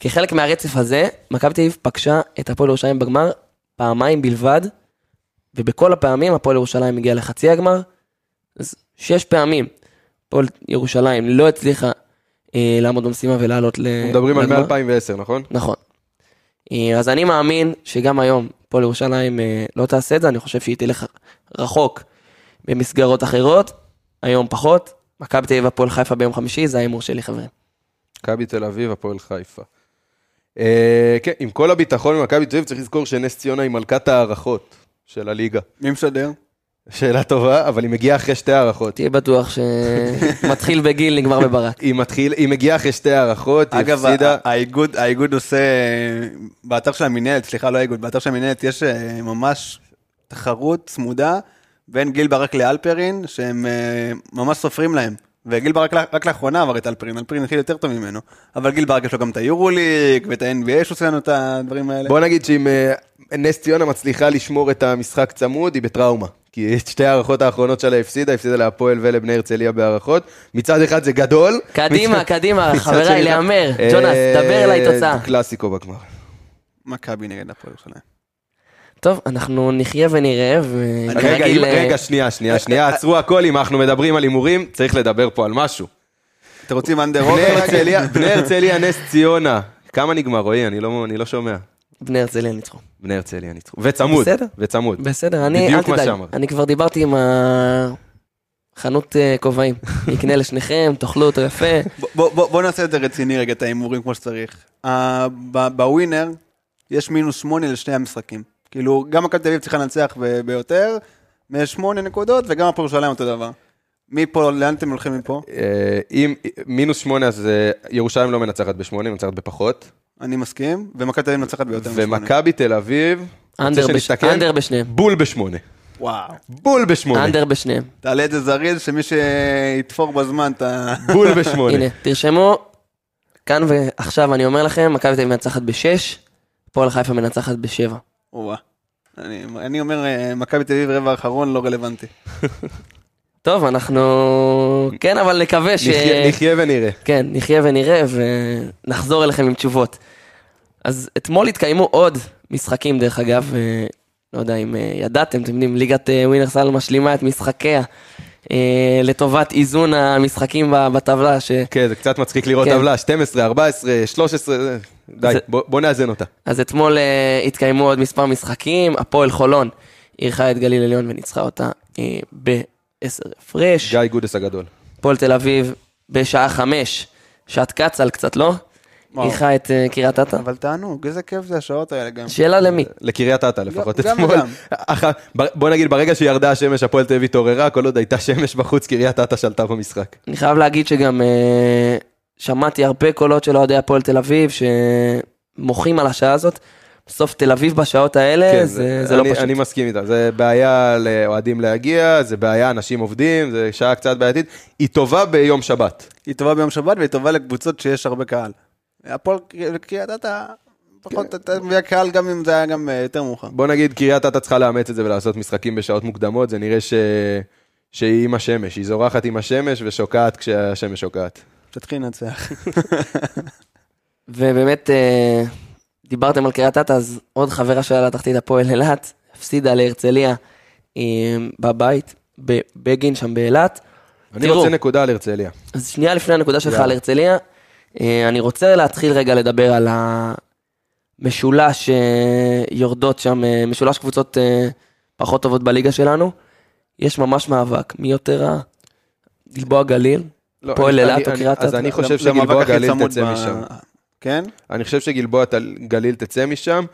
כחלק מהרצף הזה, מכבי תל אביב פגשה את הפועל ירושלים בגמר פעמיים בלבד, ובכל הפעמים הפועל ירושלים הגיעה לחצי הגמר. אז שש פעמים הפועל ירושלים לא הצליחה אה, לעמוד במשימה ולעלות ל... מדברים על לגמר. מ-2010, נכון? נכון. אה, אז אני מאמין שגם היום הפועל ירושלים אה, לא תעשה את זה, אני חושב שהיא תלך רחוק במסגרות אחרות, היום פחות. מכבי תל אביב הפועל חיפה ביום חמישי, זה ההימור שלי חברים. מכבי תל אביב, הפועל חיפה. אה, כן, עם כל הביטחון במכבי תל אביב, צריך לזכור שנס ציונה היא מלכת ההערכות של הליגה. מי משדר? שאלה טובה, אבל היא מגיעה אחרי שתי הערכות. תהיה בטוח שמתחיל בגיל, נגמר בברק. היא מתחיל, היא מגיעה אחרי שתי הערכות, היא אגב, הפסידה. ה- האיגוד, האיגוד עושה, באתר של המינהלת, סליחה, לא האיגוד, באתר של המינהלת יש אה, ממש תחרות צמודה בין גיל ברק לאלפרין, שהם אה, ממש סופרים להם. וגיל ברק רק לאחרונה עבר את אלפרין, אלפרין התחיל יותר טוב ממנו. אבל גיל ברק יש לו גם את היורוליג ואת ה-NBA שהוא עושה לנו את הדברים האלה. בוא נגיד שאם אה, נס ציונה מצליחה לשמור את המשחק צמוד, היא בטראומה. כי את שתי ההערכות האחרונות שלה הפסידה, הפסידה להפועל ולבני הרצליה בהערכות. מצד אחד זה גדול. קדימה, קדימה, חבריי, להמר. אה, ג'ונס, דבר אליי תוצאה. קלאסיקו בגמר. מכבי נגד הפועל ירושלים. טוב, אנחנו נחיה ונראה, רגע, וכרגיל... אם- אה, רגע, שנייה, שנייה, שנייה, עצרו הכל, אם אנחנו מדברים על הימורים, צריך לדבר פה על משהו. אתם רוצים אנדר בני אובר? הרצליה, בני הרצליה, נס ציונה. כמה נגמר, רועי? אני לא אני לא שומע. בני הרצליה ניצחו. בני הרצליה ניצחו. וצמוד. בסדר. וצמוד. בסדר, אני, אל בדיוק מה תדאג, שאמרת. אני כבר דיברתי עם החנות אה, כובעים. [LAUGHS] נקנה לשניכם, תאכלו אותו יפה. בוא- בוא בוא- בוא נעשה את זה רציני רגע, את ההימורים כמו שצריך. ב- בווינר יש מינוס שמונה לשני המשחקים. כאילו, גם מכבי תל אביב צריכה לנצח ביותר, משמונה נקודות, וגם הפועל ירושלים אותו דבר. מפה, לאן אתם הולכים מפה? אה, אם מינוס שמונה, אז אה, ירושלים לא מנצחת בשמונה, מנצחת בפחות. אני מסכים, ומכבי תל אביב מנצחת ביותר משמונה. ומכבי תל אביב, אנדר בשניהם. בול בשמונה. וואו. בול בשמונה. אנדר בשניהם. תעלה את זה זריז, שמי שיתפור בזמן את ה... בול [LAUGHS] בשמונה. הנה, תרשמו, כאן ועכשיו אני אומר לכם, מכבי תל אביב מנצחת בשש, הפועל חיפה מנצחת בשבע. וואו. אני, אני אומר, אה, מכבי תל אביב רבע האחרון לא רלוונטי. [LAUGHS] טוב, אנחנו... כן, אבל נקווה ש... נחיה- נחיה ונראה. כן, נחיה ונראה ונחזור אליכם עם תשובות. אז אתמול התקיימו עוד משחקים, דרך אגב, אה, לא יודע אם אה, ידעתם, אתם יודעים, ליגת אה, ווינרסל משלימה את משחקיה לטובת איזון המשחקים ב- בטבלה, ש... כן, זה קצת מצחיק לראות כן. טבלה, 12, 14, 13, זה- די, זה- בוא בוא נאזן אותה. אז אתמול אה, התקיימו עוד מספר משחקים, הפועל חולון אירחה את גליל עליון וניצחה אותה אה, בעשר הפרש. גיא גודס הגדול. הפועל תל אביב בשעה חמש, שעת קצ"ל קצת, לא? אירחה את אה, קריית אתא. אבל תענוג, איזה כיף זה השעות האלה גם. שאלה למי? לקריית אתא לפחות גם אתמול. וגם. [LAUGHS] בוא נגיד, ברגע שירדה השמש, הפועל תל אביב התעוררה, כל עוד הייתה שמש בחוץ, קריית אתא שלטה במשחק. אני חייב להגיד שגם שמעתי הרבה קולות של אוהדי הפועל תל אביב שמוחים על השעה הזאת. בסוף תל אביב בשעות האלה, כן, זה, זה לא אני- פשוט. אני מסכים איתה, זה בעיה לאוהדים להגיע, זה בעיה, אנשים עובדים, זה שעה קצת בעייתית. היא טובה ביום שבת. היא טובה ביום שבת והיא טובה לקבוצות שיש הרבה קהל. הפועל קריית אתא, פחות, אתה מביא קהל גם אם זה היה גם אה, יותר מאוחר. בוא נגיד, קריית אתא צריכה לאמץ את זה ולעשות משחקים בשעות מוקדמות, זה נראה ש... שהיא עם השמש, היא זורחת עם השמש ושוקעת כשהשמש שוקעת. תתחיל לנצח. ובאמת, אה, דיברתם על קריית אתא, אז עוד חברה שלה לתחתית הפועל אילת, הפסידה להרצליה אה, בבית, בבגין שם באילת. אני תראו. רוצה נקודה על הרצליה. אז שנייה לפני הנקודה שלך. על הרצליה, אה, אני רוצה להתחיל רגע לדבר על המשולש יורדות שם, משולש קבוצות פחות טובות בליגה שלנו. יש ממש מאבק, מי יותר רע? גלבוע גליל? לא, הפועל אילת או קריית אז? אני חושב שגלבוע גליל תצא משם. כן? אני חושב שגלבוע גליל תצא משם.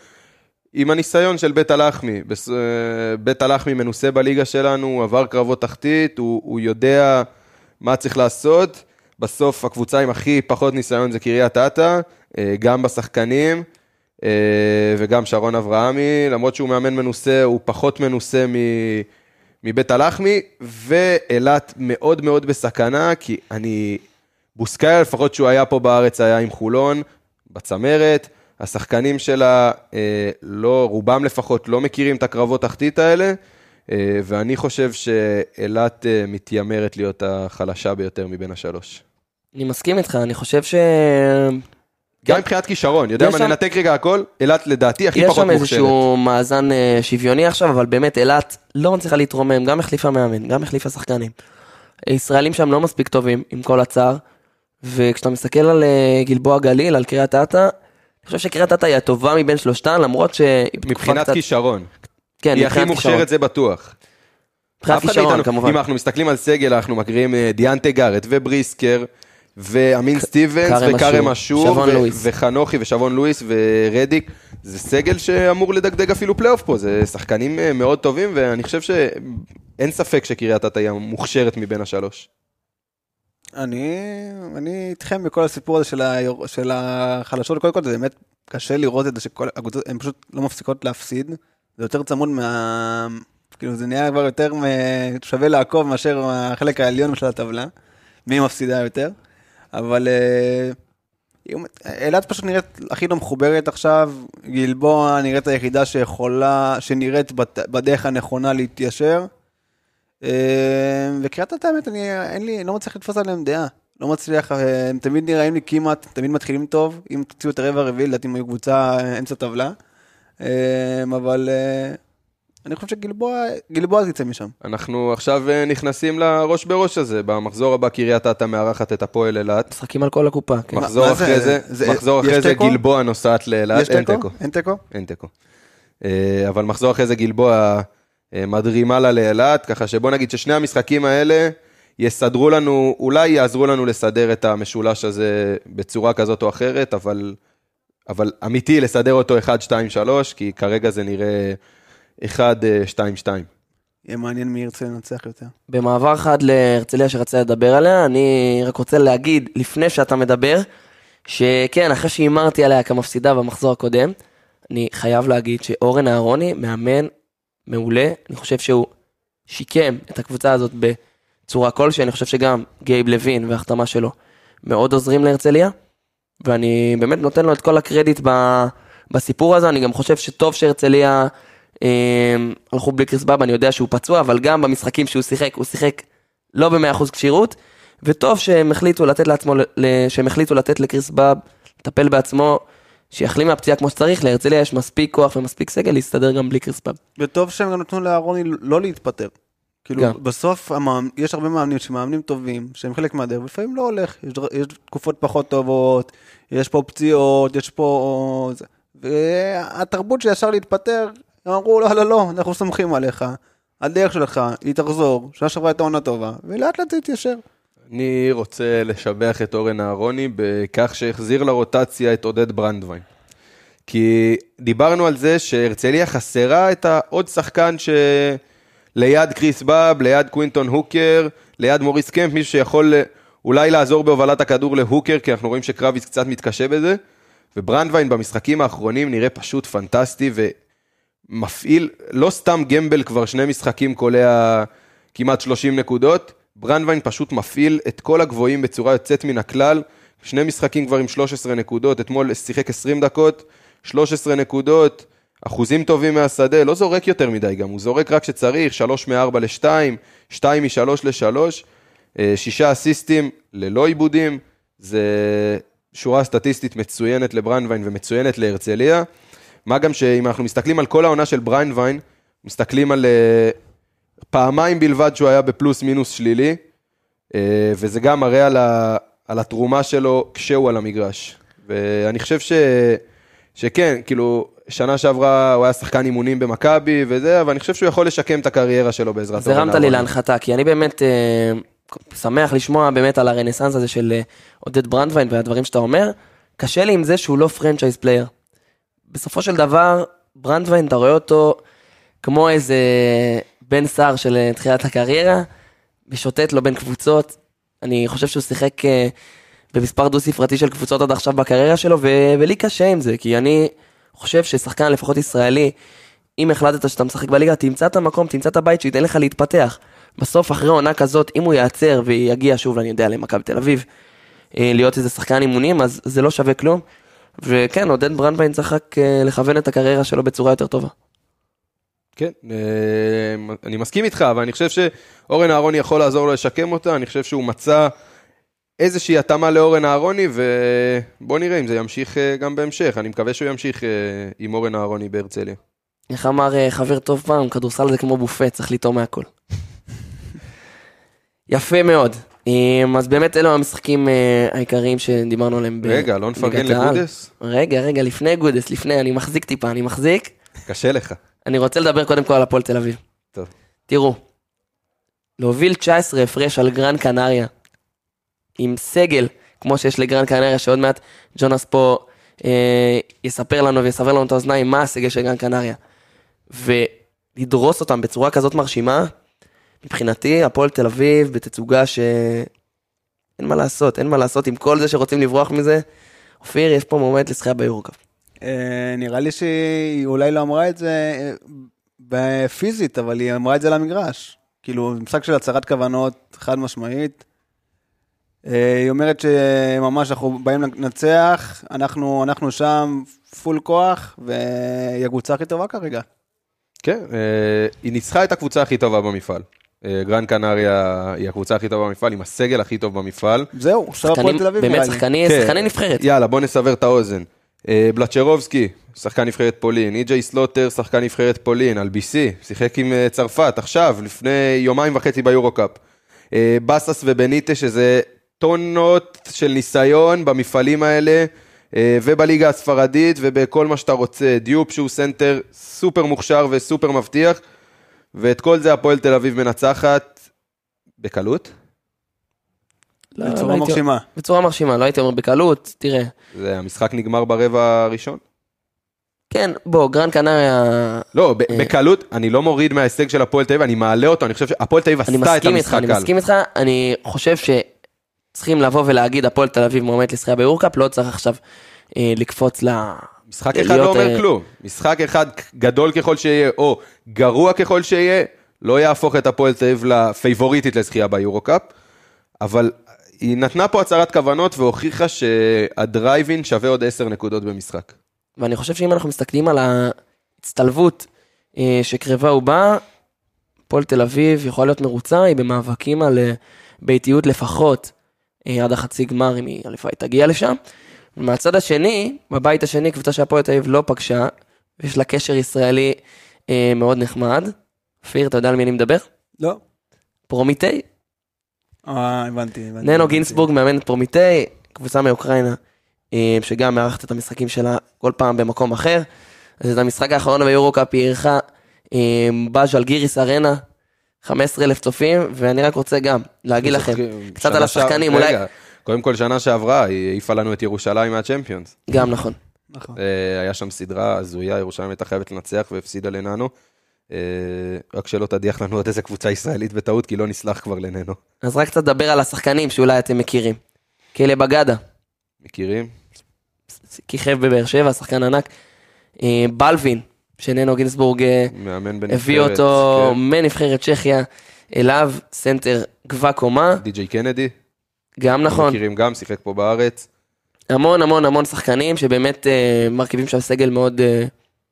עם הניסיון של בית הלחמי, אה, בית הלחמי מנוסה בליגה שלנו, הוא עבר קרבות תחתית, הוא, הוא יודע מה צריך לעשות. בסוף הקבוצה עם הכי פחות ניסיון זה קריית אתא, אה, גם בשחקנים אה, וגם שרון אברהמי, למרות שהוא מאמן מנוסה, הוא פחות מנוסה מ... מבית הלחמי, ואילת מאוד מאוד בסכנה, כי אני... בוסקאיה, לפחות שהוא היה פה בארץ, היה עם חולון, בצמרת. השחקנים שלה, אה, לא, רובם לפחות, לא מכירים את הקרבות תחתית האלה. אה, ואני חושב שאילת אה, מתיימרת להיות החלשה ביותר מבין השלוש. אני מסכים איתך, אני חושב ש... גם מבחינת כישרון, יודע יש מה, שם- ננתק רגע הכל, אילת לדעתי הכי יש פחות שם מוכשרת. איזשהו מאזן אה, שוויוני עכשיו, אבל באמת אילת לא מצליחה להתרומם, גם החליפה מאמן, גם החליפה שחקנים. ישראלים שם לא מספיק טובים, עם כל הצער, וכשאתה מסתכל על אה, גלבוע גליל, על קריית אתא, אני חושב שקריית אתא היא הטובה מבין שלושתן, למרות שהיא בתקופה מבחינת. כישרון. כן, היא הכי. מוכשרת, זה בטוח. מבחינת כישרון, כמובן. אם אנחנו מסתכלים על סגל, אנחנו מקריאים אה, דיאנטה גארט ובריסקר, ואמין סטיבנס, כרם וכרם אשור. וחנוכי ושבון לואיס ורדיק. זה סגל שאמור לדגדג אפילו פלייאוף פה, זה שחקנים אה, מאוד טובים, ואני חושב שאין ספק שקריית אתא היא המוכשרת מבין השלוש. אני, אני איתכם בכל הסיפור הזה של, היור, של החלשות, קודם כל זה באמת קשה לראות את זה שכל הקבוצות, הן פשוט לא מפסיקות להפסיד, זה יותר צמוד מה... כאילו זה נהיה כבר יותר שווה לעקוב מאשר החלק העליון של הטבלה, מי מפסידה יותר, אבל אה, אילת פשוט נראית הכי לא מחוברת עכשיו, גלבוע נראית היחידה שיכולה, שנראית בדרך הנכונה להתיישר. אה, וקריית אתא, האמת, אני אין לי, לא מצליח לתפוס עליהם דעה. לא מצליח, אה, הם תמיד נראים לי כמעט, תמיד מתחילים טוב. אם תוציאו את הרבע הרביעי, לדעתי הם היו קבוצה אמצע טבלה. אבל אני חושב שגלבוע גלבוע תצא משם. אנחנו עכשיו אה, נכנסים לראש בראש הזה, במחזור הבא קריית אתא מארחת את הפועל אילת. משחקים על כל הקופה, כן. מחזור מה זה? אחרי זה, זה- מחזור אחרי זה? גלבוע נוסעת לאילת, אין תיקו? תיקו. אין תיקו? אין תיקו. אה, אבל מחזור אחרי זה גלבוע אה, מדרימה לה לאילת, ככה שבוא נגיד ששני המשחקים האלה יסדרו לנו, אולי יעזרו לנו לסדר את המשולש הזה בצורה כזאת או אחרת, אבל, אבל אמיתי לסדר אותו 1, 2, 3, כי כרגע זה נראה 1, 2, 2. יהיה מעניין מי ירצה לנצח יותר. במעבר חד להרצליה שרצה לדבר עליה, אני רק רוצה להגיד, לפני שאתה מדבר, שכן, אחרי שהימרתי עליה כמפסידה במחזור הקודם, אני חייב להגיד שאורן אהרוני מאמן מעולה, אני חושב שהוא שיקם את הקבוצה הזאת בצורה כלשהי, אני חושב שגם גייב לוין וההחתמה שלו מאוד עוזרים להרצליה, ואני באמת נותן לו את כל הקרדיט ב, בסיפור הזה, אני גם חושב שטוב שהרצליה אה, הלכו בלי קריס באב, אני יודע שהוא פצוע, אבל גם במשחקים שהוא שיחק, הוא שיחק לא ב-100% כשירות, וטוב שהם החליטו לתת לעצמו, שהם החליטו לתת לקריס באב לטפל בעצמו, שיחלים מהפציעה כמו שצריך, להרצליה יש מספיק כוח ומספיק סגל להסתדר גם בלי קריס באב. וטוב שהם גם נתנו לאהרוני לא להתפטר. כאילו, גם. בסוף המאמ... יש הרבה מאמנים שמאמנים טובים, שהם חלק מהדרך, ולפעמים לא הולך, יש, דר- יש תקופות פחות טובות, יש פה פציעות, יש פה... והתרבות שישר להתפטר, הם אמרו, לא, לא, לא, אנחנו סומכים עליך, הדרך שלך, היא תחזור, שנה שעברה הייתה עונה טובה, ולאט לאט זה יתיישר. אני רוצה לשבח את אורן אהרוני בכך שהחזיר לרוטציה את עודד ברנדווין. כי דיברנו על זה שהרצליה חסרה את העוד שחקן שליד קריס באב, ליד קווינטון הוקר, ליד מוריס קמפ, מישהו שיכול אולי לעזור בהובלת הכדור להוקר, כי אנחנו רואים שקרביץ קצת מתקשה בזה. וברנדווין במשחקים האחרונים נראה פשוט פנטסטי ומפעיל, לא סתם גמבל כבר שני משחקים קולע כמעט 30 נקודות, ברנדווין פשוט מפעיל את כל הגבוהים בצורה יוצאת מן הכלל, שני משחקים כבר עם 13 נקודות, אתמול שיחק 20 דקות, 13 נקודות, אחוזים טובים מהשדה, לא זורק יותר מדי גם, הוא זורק רק כשצריך, 3 מ-4 ל-2, 2 מ-3 ל-3, שישה אסיסטים ללא עיבודים, זה שורה סטטיסטית מצוינת לברנדווין ומצוינת להרצליה. מה גם שאם אנחנו מסתכלים על כל העונה של ברנדווין, מסתכלים על אה, פעמיים בלבד שהוא היה בפלוס מינוס שלילי, אה, וזה גם מראה על, ה, על התרומה שלו כשהוא על המגרש. ואני חושב ש, שכן, כאילו, שנה שעברה הוא היה שחקן אימונים במכבי וזה, אבל אני חושב שהוא יכול לשקם את הקריירה שלו בעזרת אז הרמת לי אהרוני. להנחתה, כי אני באמת אה, שמח לשמוע באמת על הרנסאנס הזה של אה, עודד ברנדווין והדברים שאתה אומר. קשה לי עם זה שהוא לא franchise player. בסופו של דבר, ברנדווין, אתה רואה אותו כמו איזה בן סער של אה, תחילת הקריירה, משוטט לו בין קבוצות. אני חושב שהוא שיחק אה, במספר דו-ספרתי של קבוצות עד עכשיו בקריירה שלו, ו- ולי קשה עם זה, כי אני חושב ששחקן, לפחות ישראלי, אם החלטת שאתה משחק בליגה, תמצא את המקום, תמצא את הבית שייתן לך להתפתח. בסוף, אחרי עונה כזאת, אם הוא ייעצר ויגיע שוב, אני יודע, למכבי תל אביב, אה, להיות איזה שחקן אימונים, אז זה לא שווה כלום. וכן, עודד ברנדווין צריך רק אה, לכוון את הקריירה שלו בצורה יותר טובה. כן, אה, אני מסכים איתך, אבל אני חושב שאורן אהרוני יכול לעזור לו לשקם אותה, אני חושב שהוא מצא איזושהי התאמה לאורן אהרוני, ובוא נראה אם זה ימשיך אה, גם בהמשך, אני מקווה שהוא ימשיך עם אורן אהרוני בהרצליה. איך אמר חבר טוב פעם, כדורסל זה כמו בופה, צריך לטעום מהכל. [LAUGHS] יפה מאוד. אמ, אז באמת אלו המשחקים אה, העיקריים שדיברנו עליהם ב- רגע, לא נפרגן בליגת. לגודס? רגע, רגע, לפני גודס, לפני, אני מחזיק טיפה, אני מחזיק. קשה לך. אני רוצה לדבר קודם כל על הפועל תל אביב. טוב. תראו, להוביל 19 הפרש על גרן קנריה, עם סגל, כמו שיש לגרן קנריה, שעוד מעט ג'ונס פה אה, יספר לנו ויסבר לנו את האוזניים מה הסגל של גרן קנריה. ולדרוס אותם בצורה כזאת מרשימה, מבחינתי, הפועל תל אביב בתצוגה ש... אין מה לעשות, אין מה לעשות עם כל זה שרוצים לברוח מזה. אופיר, יש פה מועמד לזכייה ביורוקאפ. אה, נראה לי שהיא אולי לא אמרה את זה אה, בפיזית, אבל היא אמרה את זה למגרש. כאילו, משחק של הצהרת כוונות חד משמעית. אה, היא אומרת שממש אנחנו באים לנצח, אנחנו, אנחנו שם full כוח, והיא הקבוצה הכי טובה כרגע. כן, היא ניצחה את הקבוצה הכי טובה במפעל. אה, גרן קנריה היא הקבוצה הכי טובה במפעל, עם הסגל הכי טוב במפעל. זהו, עכשיו הפועל שחקנים, תל אביב נראה באמת. שחקני, כן. שחקני נבחרת. יאללה, בוא נסבר את האוזן. אה, בלצרובסקי, שחקן נבחרת פולין, אי.ג'יי סלוטר, שחקן נבחרת פולין, אלביסי, שיחק עם אה, צרפת, עכשיו, לפני יומיים וחצי ביורו-קאפ. בסס ובניטה, שזה טונות של ניסיון במפעלים האלה, ובליגה הספרדית, ובכל מה שאתה רוצה. דיופ שהוא סנטר סופר מוכשר וסופר מבטיח, ואת כל זה הפועל תל אביב מנצחת בקלות. לא, לא בצורה הייתי- מרשימה. בצורה מרשימה, לא הייתי אומר בקלות, תראה. זה, המשחק נגמר ברבע הראשון. כן, בוא, גרן קנריה, לא, אה. בקלות, אני לא מוריד מההישג של הפועל תל אביב, אני מעלה אותו, אני חושב שהפועל תל אביב אני עשתה את איתך, המשחק אני קל. מסכים איתך, אני חושב שצריכים לבוא ולהגיד הפועל תל אביב מועמדת לזכייה ביורקאפ, לא צריך עכשיו אה, לקפוץ ל... משחק אחד לא להיות, אומר אה, כלום. משחק אחד גדול ככל שיהיה, או גרוע ככל שיהיה, לא יהפוך את הפועל תל אביב לפייבוריטית לזכייה ביורו-קאפ, אבל היא נתנה פה הצהרת כוונות והוכיחה שהדרייבין שווה עוד 10 נקודות במשחק. ואני חושב שאם אנחנו מסתכלים על ההצטלבות אה, שקרבה ובאה, הפועל תל אביב יכולה להיות מרוצה, היא במאבקים על אה, ביתיות לפחות עד החצי גמר, אם היא הלוואי תגיע לשם. ומהצד השני, בבית השני, קבוצה שהפועל תל אביב לא פגשה, ויש לה קשר ישראלי אה, מאוד נחמד. אופיר, אתה יודע על מי אני מדבר? לא. פרומיטי, אה, הבנתי, הבנתי. ננו הבנתי. גינסבורג מאמן את פרומיטי, קבוצה מאוקראינה, אה, שגם מארחת את המשחקים שלה כל פעם במקום אחר. אז את המשחק האחרון ביורו-קאפ היא אירחה אה, בז'לגיריס ארנה, 15 אלף צופים, ואני רק רוצה גם להגיד לכם קצת על השחקנים, אולי... קודם כל, שנה שעברה, היא העיפה לנו את ירושלים מהצ'מפיונס. גם נכון. נכון. אה, היה שם סדרה הזויה, ירושלים הייתה חייבת לנצח והפסידה לננו. אה, רק שלא תדיח לנו עוד איזה קבוצה ישראלית בטעות, כי לא נסלח כבר לננו. אז רק קצת לדבר על השחקנים שאולי אתם מכירים. כלא בגדה, מכירים? כיכב בבאר שבע, שחקן ענק. אה, בלווין, שננו גינסבורג מאמן בנבחרת. הביא אותו כן. מנבחרת צ'כיה אליו, סנטר גבה קומה, די.ג'יי קנדי. גם נכון. מכירים גם, שיחק פה בארץ. המון המון המון שחקנים שבאמת אה, מרכיבים שם סגל מאוד אה,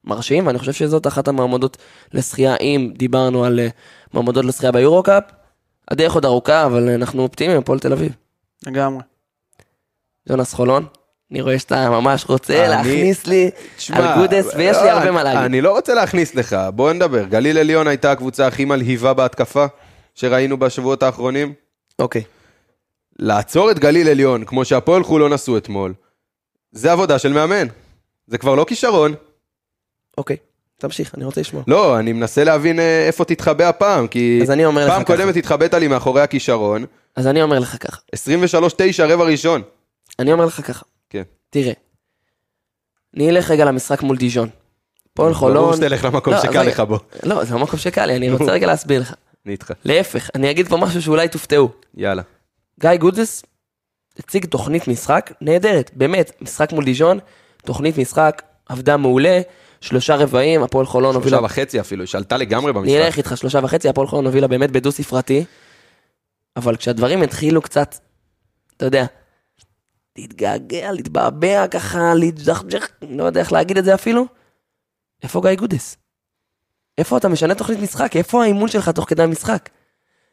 מרשים, ואני חושב שזאת אחת המעמדות לשחייה, אם דיברנו על אה, מעמדות לשחייה ביורו-קאפ. הדרך עוד ארוכה, אבל אנחנו אופטימיים, הפועל תל אביב. לגמרי. יונס חולון, אני רואה שאתה ממש רוצה אני- להכניס לי על גודס, ויש לי לא, הרבה מה להגיד. אני לא רוצה להכניס לך, בוא נדבר. גליל עליון הייתה הקבוצה הכי מלהיבה בהתקפה שראינו בשבועות האחרונים. אוקיי. לעצור את גליל עליון, כמו שהפועל חולון עשו אתמול, זה עבודה של מאמן. זה כבר לא כישרון. אוקיי, תמשיך, אני רוצה לשמוע. לא, אני מנסה להבין אה, איפה תתחבא הפעם, כי אז אני אומר לך פעם ככה. קודמת התחבאת לי מאחורי הכישרון, אז אני אומר לך ככה, 23-9 רבע ראשון. אני אומר לך ככה, כן. תראה, אני אלך רגע למשחק מול דיז'ון. הפועל חולון... ברור שתלך למקום לא, שקל לך בו. לא, זה המקום שקל לי, אני רוצה רגע להסביר לך. אני איתך. להפך, אני אגיד פה משהו שאולי תופתעו. יאללה. גיא גודס הציג תוכנית משחק נהדרת, באמת, משחק מול דיז'ון, תוכנית משחק, עבדה מעולה, שלושה רבעים, הפועל חולון הובילה... שלושה וחצי אפילו, שעלתה לגמרי אני במשחק. אלך איתך שלושה וחצי, הפועל חולון הובילה באמת בדו ספרתי, אבל כשהדברים התחילו קצת, אתה יודע, להתגעגע, להתבעבע ככה, להתג'חג'ח, לא יודע איך להגיד את זה אפילו, איפה גיא גודס? איפה אתה משנה תוכנית משחק? איפה האימון שלך תוך כדי המשחק?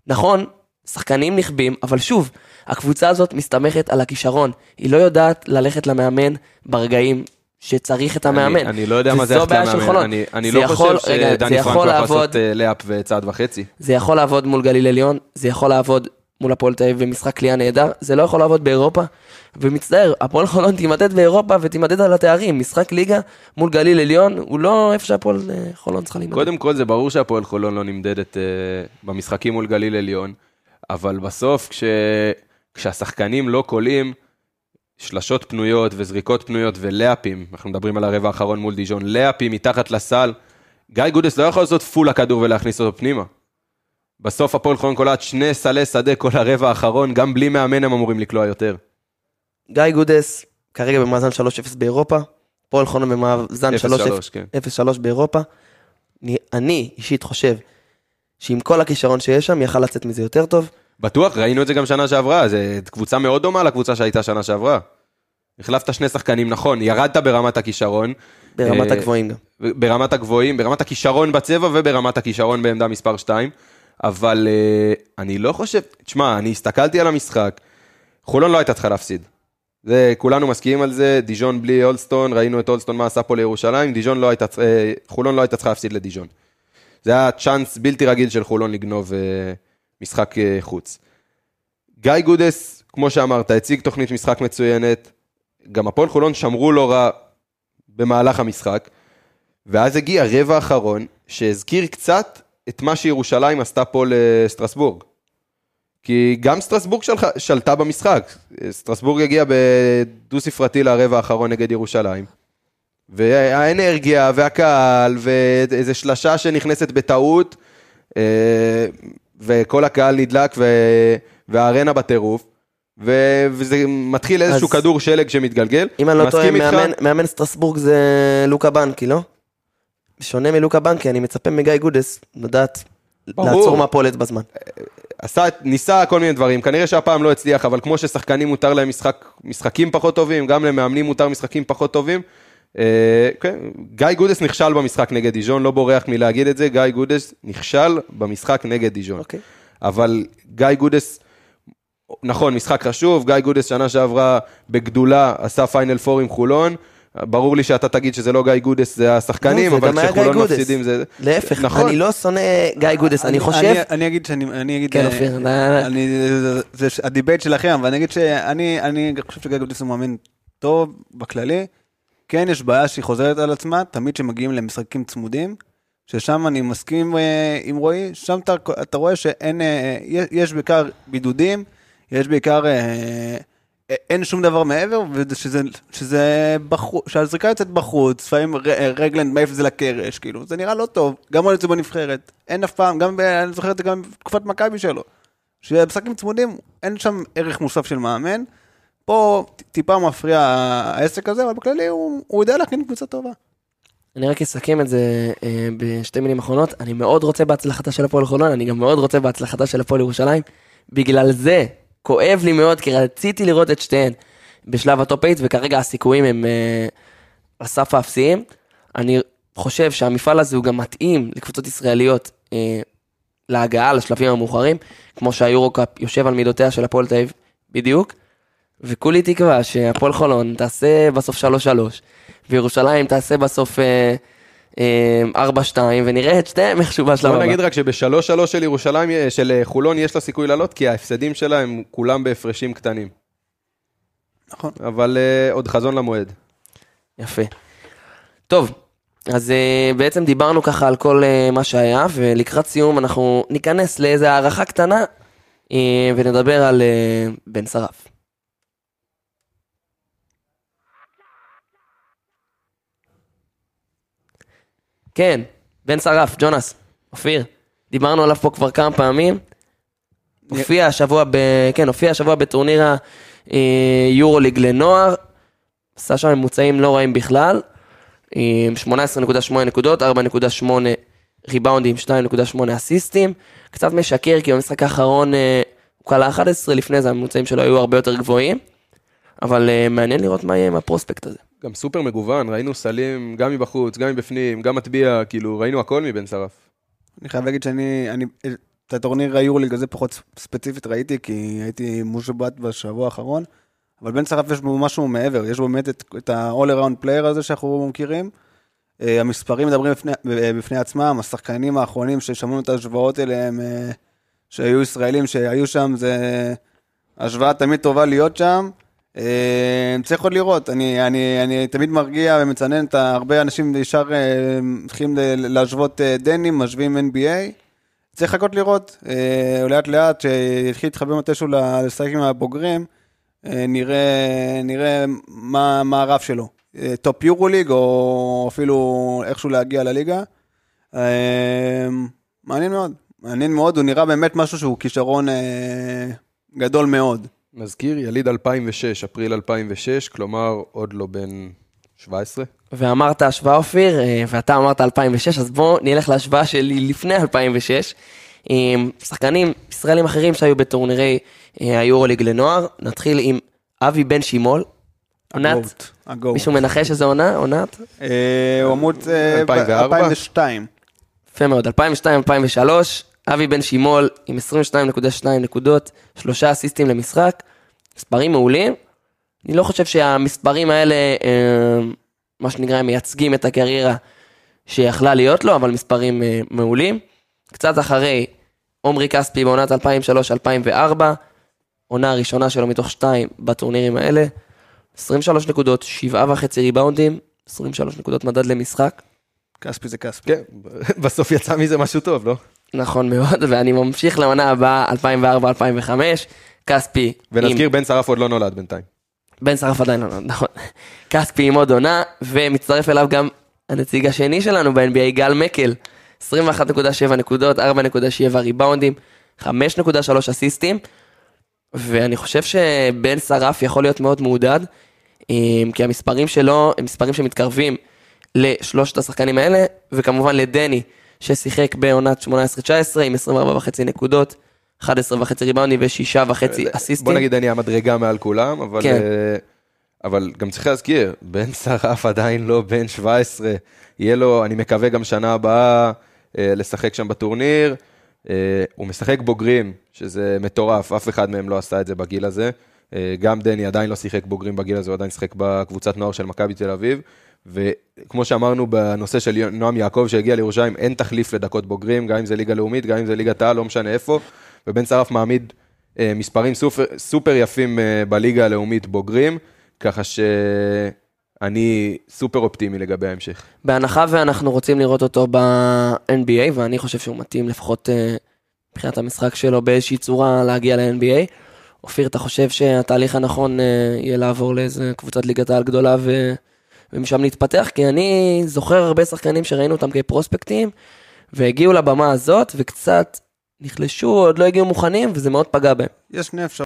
נכון, שחקנים נכבים, אבל שוב, הקבוצה הזאת מסתמכת על הכישרון. היא לא יודעת ללכת למאמן ברגעים שצריך את המאמן. אני, אני לא יודע מה זה ללכת למאמן. אני, אני לא יכול- חושב שדני יכול לעבוד- לעשות אה, לאפ וצעד וחצי. זה יכול לעבוד מול גליל עליון, זה יכול לעבוד מול הפועל תל אביב במשחק קליעה נהדר, זה לא יכול לעבוד באירופה. ומצטער, הפועל חולון תימדד באירופה ותימדד על התארים. משחק ליגה מול גליל עליון הוא לא איפה שהפועל אה, חולון צריכה להימדד. קודם כל זה ברור שהפועל חולון לא נמדדת אה, במשחקים מול גליל עליון, אבל בסוף כש, כשהשחקנים לא קולעים שלשות פנויות וזריקות פנויות ולייאפים, אנחנו מדברים על הרבע האחרון מול דיז'ון, לייאפים מתחת לסל, גיא גודס לא יכול לעשות פול לכדור ולהכניס אותו פנימה. בסוף הפועל חולון קולע שני סלי שדה כל הרבע האחרון, גם בלי מאמן הם אמורים לקלוע יותר. גיא גודס, כרגע במאזן 3-0 באירופה, הפועל חולון במאזן 3-0 0-3, כן. 0-3 באירופה. אני, אני אישית חושב שעם כל הכישרון שיש שם, יכל לצאת מזה יותר טוב. בטוח, ראינו את זה גם שנה שעברה, זו קבוצה מאוד דומה לקבוצה שהייתה שנה שעברה. החלפת שני שחקנים, נכון, ירדת ברמת הכישרון, ברמת אה, הגבוהים גם. ברמת הגבוהים, ברמת הכישרון בצבע וברמת הכישרון בעמדה מספר 2, אבל uh, אני לא חושב, תשמע, אני הסתכלתי על המשחק, חולון לא הייתה צריכה להפסיד. זה, כולנו מסכימים על זה, דיז'ון בלי אולסטון, ראינו את אולסטון מה עשה פה לירושלים, דיז'ון לא הייתה, אה, חולון לא הייתה צריכה להפסיד לדיז'ון. זה היה צ'אנס בלתי רגיל של חולון לגנוב אה, משחק אה, חוץ. גיא גודס, כמו שאמרת, הציג תוכנית משחק מצוינת, גם הפועל חולון שמרו לא רע במהלך המשחק, ואז הגיע רבע אחרון, שהזכיר קצת את מה שירושלים עשתה פה לסטרסבורג. כי גם סטרסבורג שלח, שלטה במשחק. סטרסבורג הגיע בדו ספרתי לרבע האחרון נגד ירושלים. והאנרגיה והקהל ואיזה שלשה שנכנסת בטעות, אה, וכל הקהל נדלק ו... והארנה בטירוף. ו... וזה מתחיל איזשהו אז- כדור שלג שמתגלגל. אם אני לא טועה? מאמן, מאמן סטרסבורג זה לוקה בנקי, לא? בשונה מלוקה בנקי, אני מצפה מגיא גודס לדעת ברור. לעצור מפולת בזמן. עשה, ניסה כל מיני דברים, כנראה שהפעם לא הצליח, אבל כמו ששחקנים מותר להם משחק, משחקים פחות טובים, גם למאמנים מותר משחקים פחות טובים. אה, כן, גיא גודס נכשל במשחק נגד דיז'ון, לא בורח מלהגיד את זה, גיא גודס נכשל במשחק נגד דיז'ון. אוקיי. אבל גיא גודס, נכון, משחק חשוב, גיא גודס שנה שעברה בגדולה עשה פיינל פור עם חולון. ברור לי שאתה תגיד שזה לא גיא גודס, זה השחקנים, לא, אבל כשחולון. מפסידים זה... להפך, נכון. אני לא שונא גיא גודס, אני חושב... אני, אני אגיד שאני, אני אגיד... כן, אה, אופיר, זה, זה ה debate שלכם, אבל אני אגיד שאני אני חושב שגיא גודס הוא מאמן טוב בכללי. כן, יש בעיה שהיא חוזרת על עצמה, תמיד כשמגיעים למשחקים צמודים, ששם אני מסכים אה, עם רועי, שם אתה, אתה רואה שאין, אה, יש, יש בעיקר בידודים, יש בעיקר, אה, אה, אין שום דבר מעבר, ושזה, שזה בחוץ, שהזריקה יוצאת בחוץ, לפעמים אה, רגלנד מעיף את זה לקרש, כאילו, זה נראה לא טוב, גם את זה בנבחרת, אין אף פעם, גם, אני זוכר את זה גם בתקופת מכבי שלו, שבמשחקים צמודים אין שם ערך מוסף של מאמן, פה טיפה מפריע העסק הזה, אבל בכללי הוא, הוא יודע להכין קבוצה טובה. אני רק אסכם את זה אה, בשתי מילים אחרונות. אני מאוד רוצה בהצלחתה של הפועל חולון, אני גם מאוד רוצה בהצלחתה של הפועל ירושלים. בגלל זה, כואב לי מאוד, כי רציתי לראות את שתיהן בשלב הטופ 8, וכרגע הסיכויים הם אה, על סף האפסיים. אני חושב שהמפעל הזה הוא גם מתאים לקבוצות ישראליות אה, להגעה לשלבים המאוחרים, כמו שהיורו-קאפ יושב על מידותיה של הפועל תל אביב בדיוק. וכולי תקווה שהפועל חולון תעשה בסוף 3-3, וירושלים תעשה בסוף אה, אה, 4-2, ונראה את שתיהם איכשהו בשלב בוא הבא. נגיד רק שבשלוש שלוש של ירושלים, של אה, חולון יש לה סיכוי לעלות, כי ההפסדים שלה הם כולם בהפרשים קטנים. נכון. אבל אה, עוד חזון למועד. יפה. טוב, אז אה, בעצם דיברנו ככה על כל אה, מה שהיה, ולקראת סיום אנחנו ניכנס לאיזה הערכה קטנה, אה, ונדבר על אה, בן שרף. כן, בן שרף, ג'ונס, אופיר, דיברנו עליו פה כבר כמה פעמים. הופיע השבוע, ב... כן, הופיע השבוע בטורניר היורוליג לנוער, עשה שם ממוצעים לא רעים בכלל, עם 18.8 נקודות, 4.8 ריבאונדים, 2.8 אסיסטים, קצת משקר כי במשחק האחרון אה, הוא קלע 11, לפני זה הממוצעים שלו היו הרבה יותר גבוהים, אבל אה, מעניין לראות מה יהיה עם הפרוספקט הזה. גם סופר מגוון, ראינו סלים גם מבחוץ, גם מבפנים, גם מטביע, כאילו, ראינו הכל מבן שרף. אני חייב להגיד שאני, אני, את הטורניר היורוליג הזה פחות ספציפית ראיתי, כי הייתי מושבת בשבוע האחרון, אבל בן שרף יש בו משהו מעבר, יש בו באמת את, את ה-all around player הזה שאנחנו מכירים. אה, המספרים מדברים בפני, בפני עצמם, השחקנים האחרונים ששמענו את ההשוואות אליהם, אה, שהיו ישראלים שהיו שם, זה השוואה תמיד טובה להיות שם. אה, צריך עוד לראות, אני, אני, אני תמיד מרגיע ומצנן את הרבה אנשים ישר אה, מתחילים להשוות אה, דנים, משווים NBA. צריך לחכות לראות, לאט לאט, שיתחיל להתחבר מתישהו לשחק עם הבוגרים, אה, נראה, נראה מה, מה הרף שלו. טופ יורו ליג, או אפילו איכשהו להגיע לליגה. מעניין מאוד, מעניין מאוד, הוא נראה באמת משהו שהוא כישרון גדול מאוד. מזכיר, יליד 2006, אפריל 2006, כלומר, עוד לא בן 17. ואמרת השוואה אופיר, אה, ואתה אמרת 2006, אז בואו נלך להשוואה שלי לפני 2006. עם שחקנים ישראלים אחרים שהיו בטורנירי אה, היורוליג לנוער. נתחיל עם אבי בן שימול. עונת. מישהו מנחש איזה עונה? עונת? אה, הוא עמוד אה, 2004? 2002. יפה מאוד, 2002-2003, אבי בן שימול עם 22.2 נקודות, שלושה אסיסטים למשחק, מספרים מעולים. אני לא חושב שהמספרים האלה, אה, מה שנקרא, מייצגים את הקריירה שיכלה להיות לו, אבל מספרים אה, מעולים. קצת אחרי, עומרי כספי בעונת 2003-2004, עונה הראשונה שלו מתוך שתיים בטורנירים האלה, 23 נקודות, 7.5 ריבאונדים, 23 נקודות מדד למשחק. כספי זה כספי. כן, בסוף יצא מזה משהו טוב, לא? נכון מאוד, [LAUGHS] ואני ממשיך לעונה הבאה, 2004-2005, כספי עם... ונזכיר, בן שרף עוד לא נולד בינתיים. בן שרף עדיין לא נולד, נכון. [LAUGHS] כספי עם עוד עונה, ומצטרף אליו גם הנציג השני שלנו ב-NBA, גל מקל. 21.7 נקודות, 4.7 ריבאונדים, 5.3 אסיסטים, ואני חושב שבן שרף יכול להיות מאוד מעודד, אה, כי המספרים שלו הם מספרים שמתקרבים לשלושת השחקנים האלה, וכמובן לדני, ששיחק בעונת 18-19 עם 24.5 נקודות, 11.5 ריבאונדים ו-6.5 אסיסטים. בוא נגיד, אני המדרגה מעל כולם, אבל... כן. אה, אבל גם צריך להזכיר, בן שרף עדיין לא בן 17, יהיה לו, אני מקווה גם שנה הבאה אה, לשחק שם בטורניר. אה, הוא משחק בוגרים, שזה מטורף, אף אחד מהם לא עשה את זה בגיל הזה. אה, גם דני עדיין לא שיחק בוגרים בגיל הזה, הוא עדיין שיחק בקבוצת נוער של מכבי תל אביב. וכמו שאמרנו בנושא של נועם יעקב שהגיע לירושלים, אין תחליף לדקות בוגרים, גם אם זה ליגה לאומית, גם אם זה ליגת העל, לא משנה איפה. ובן שרף מעמיד אה, מספרים סופר, סופר יפים אה, בליגה הלאומית בוגרים, ככה שאני סופר אופטימי לגבי ההמשך. בהנחה ואנחנו רוצים לראות אותו ב-NBA, ואני חושב שהוא מתאים לפחות אה, מבחינת המשחק שלו באיזושהי צורה להגיע ל-NBA. אופיר, אתה חושב שהתהליך הנכון אה, יהיה לעבור לאיזה קבוצת ליגת העל גדולה ו... ומשם להתפתח? כי אני זוכר הרבה שחקנים שראינו אותם כפרוספקטים, והגיעו לבמה הזאת וקצת נחלשו, עוד לא הגיעו מוכנים, וזה מאוד פגע בהם. יש שני אפשרויות.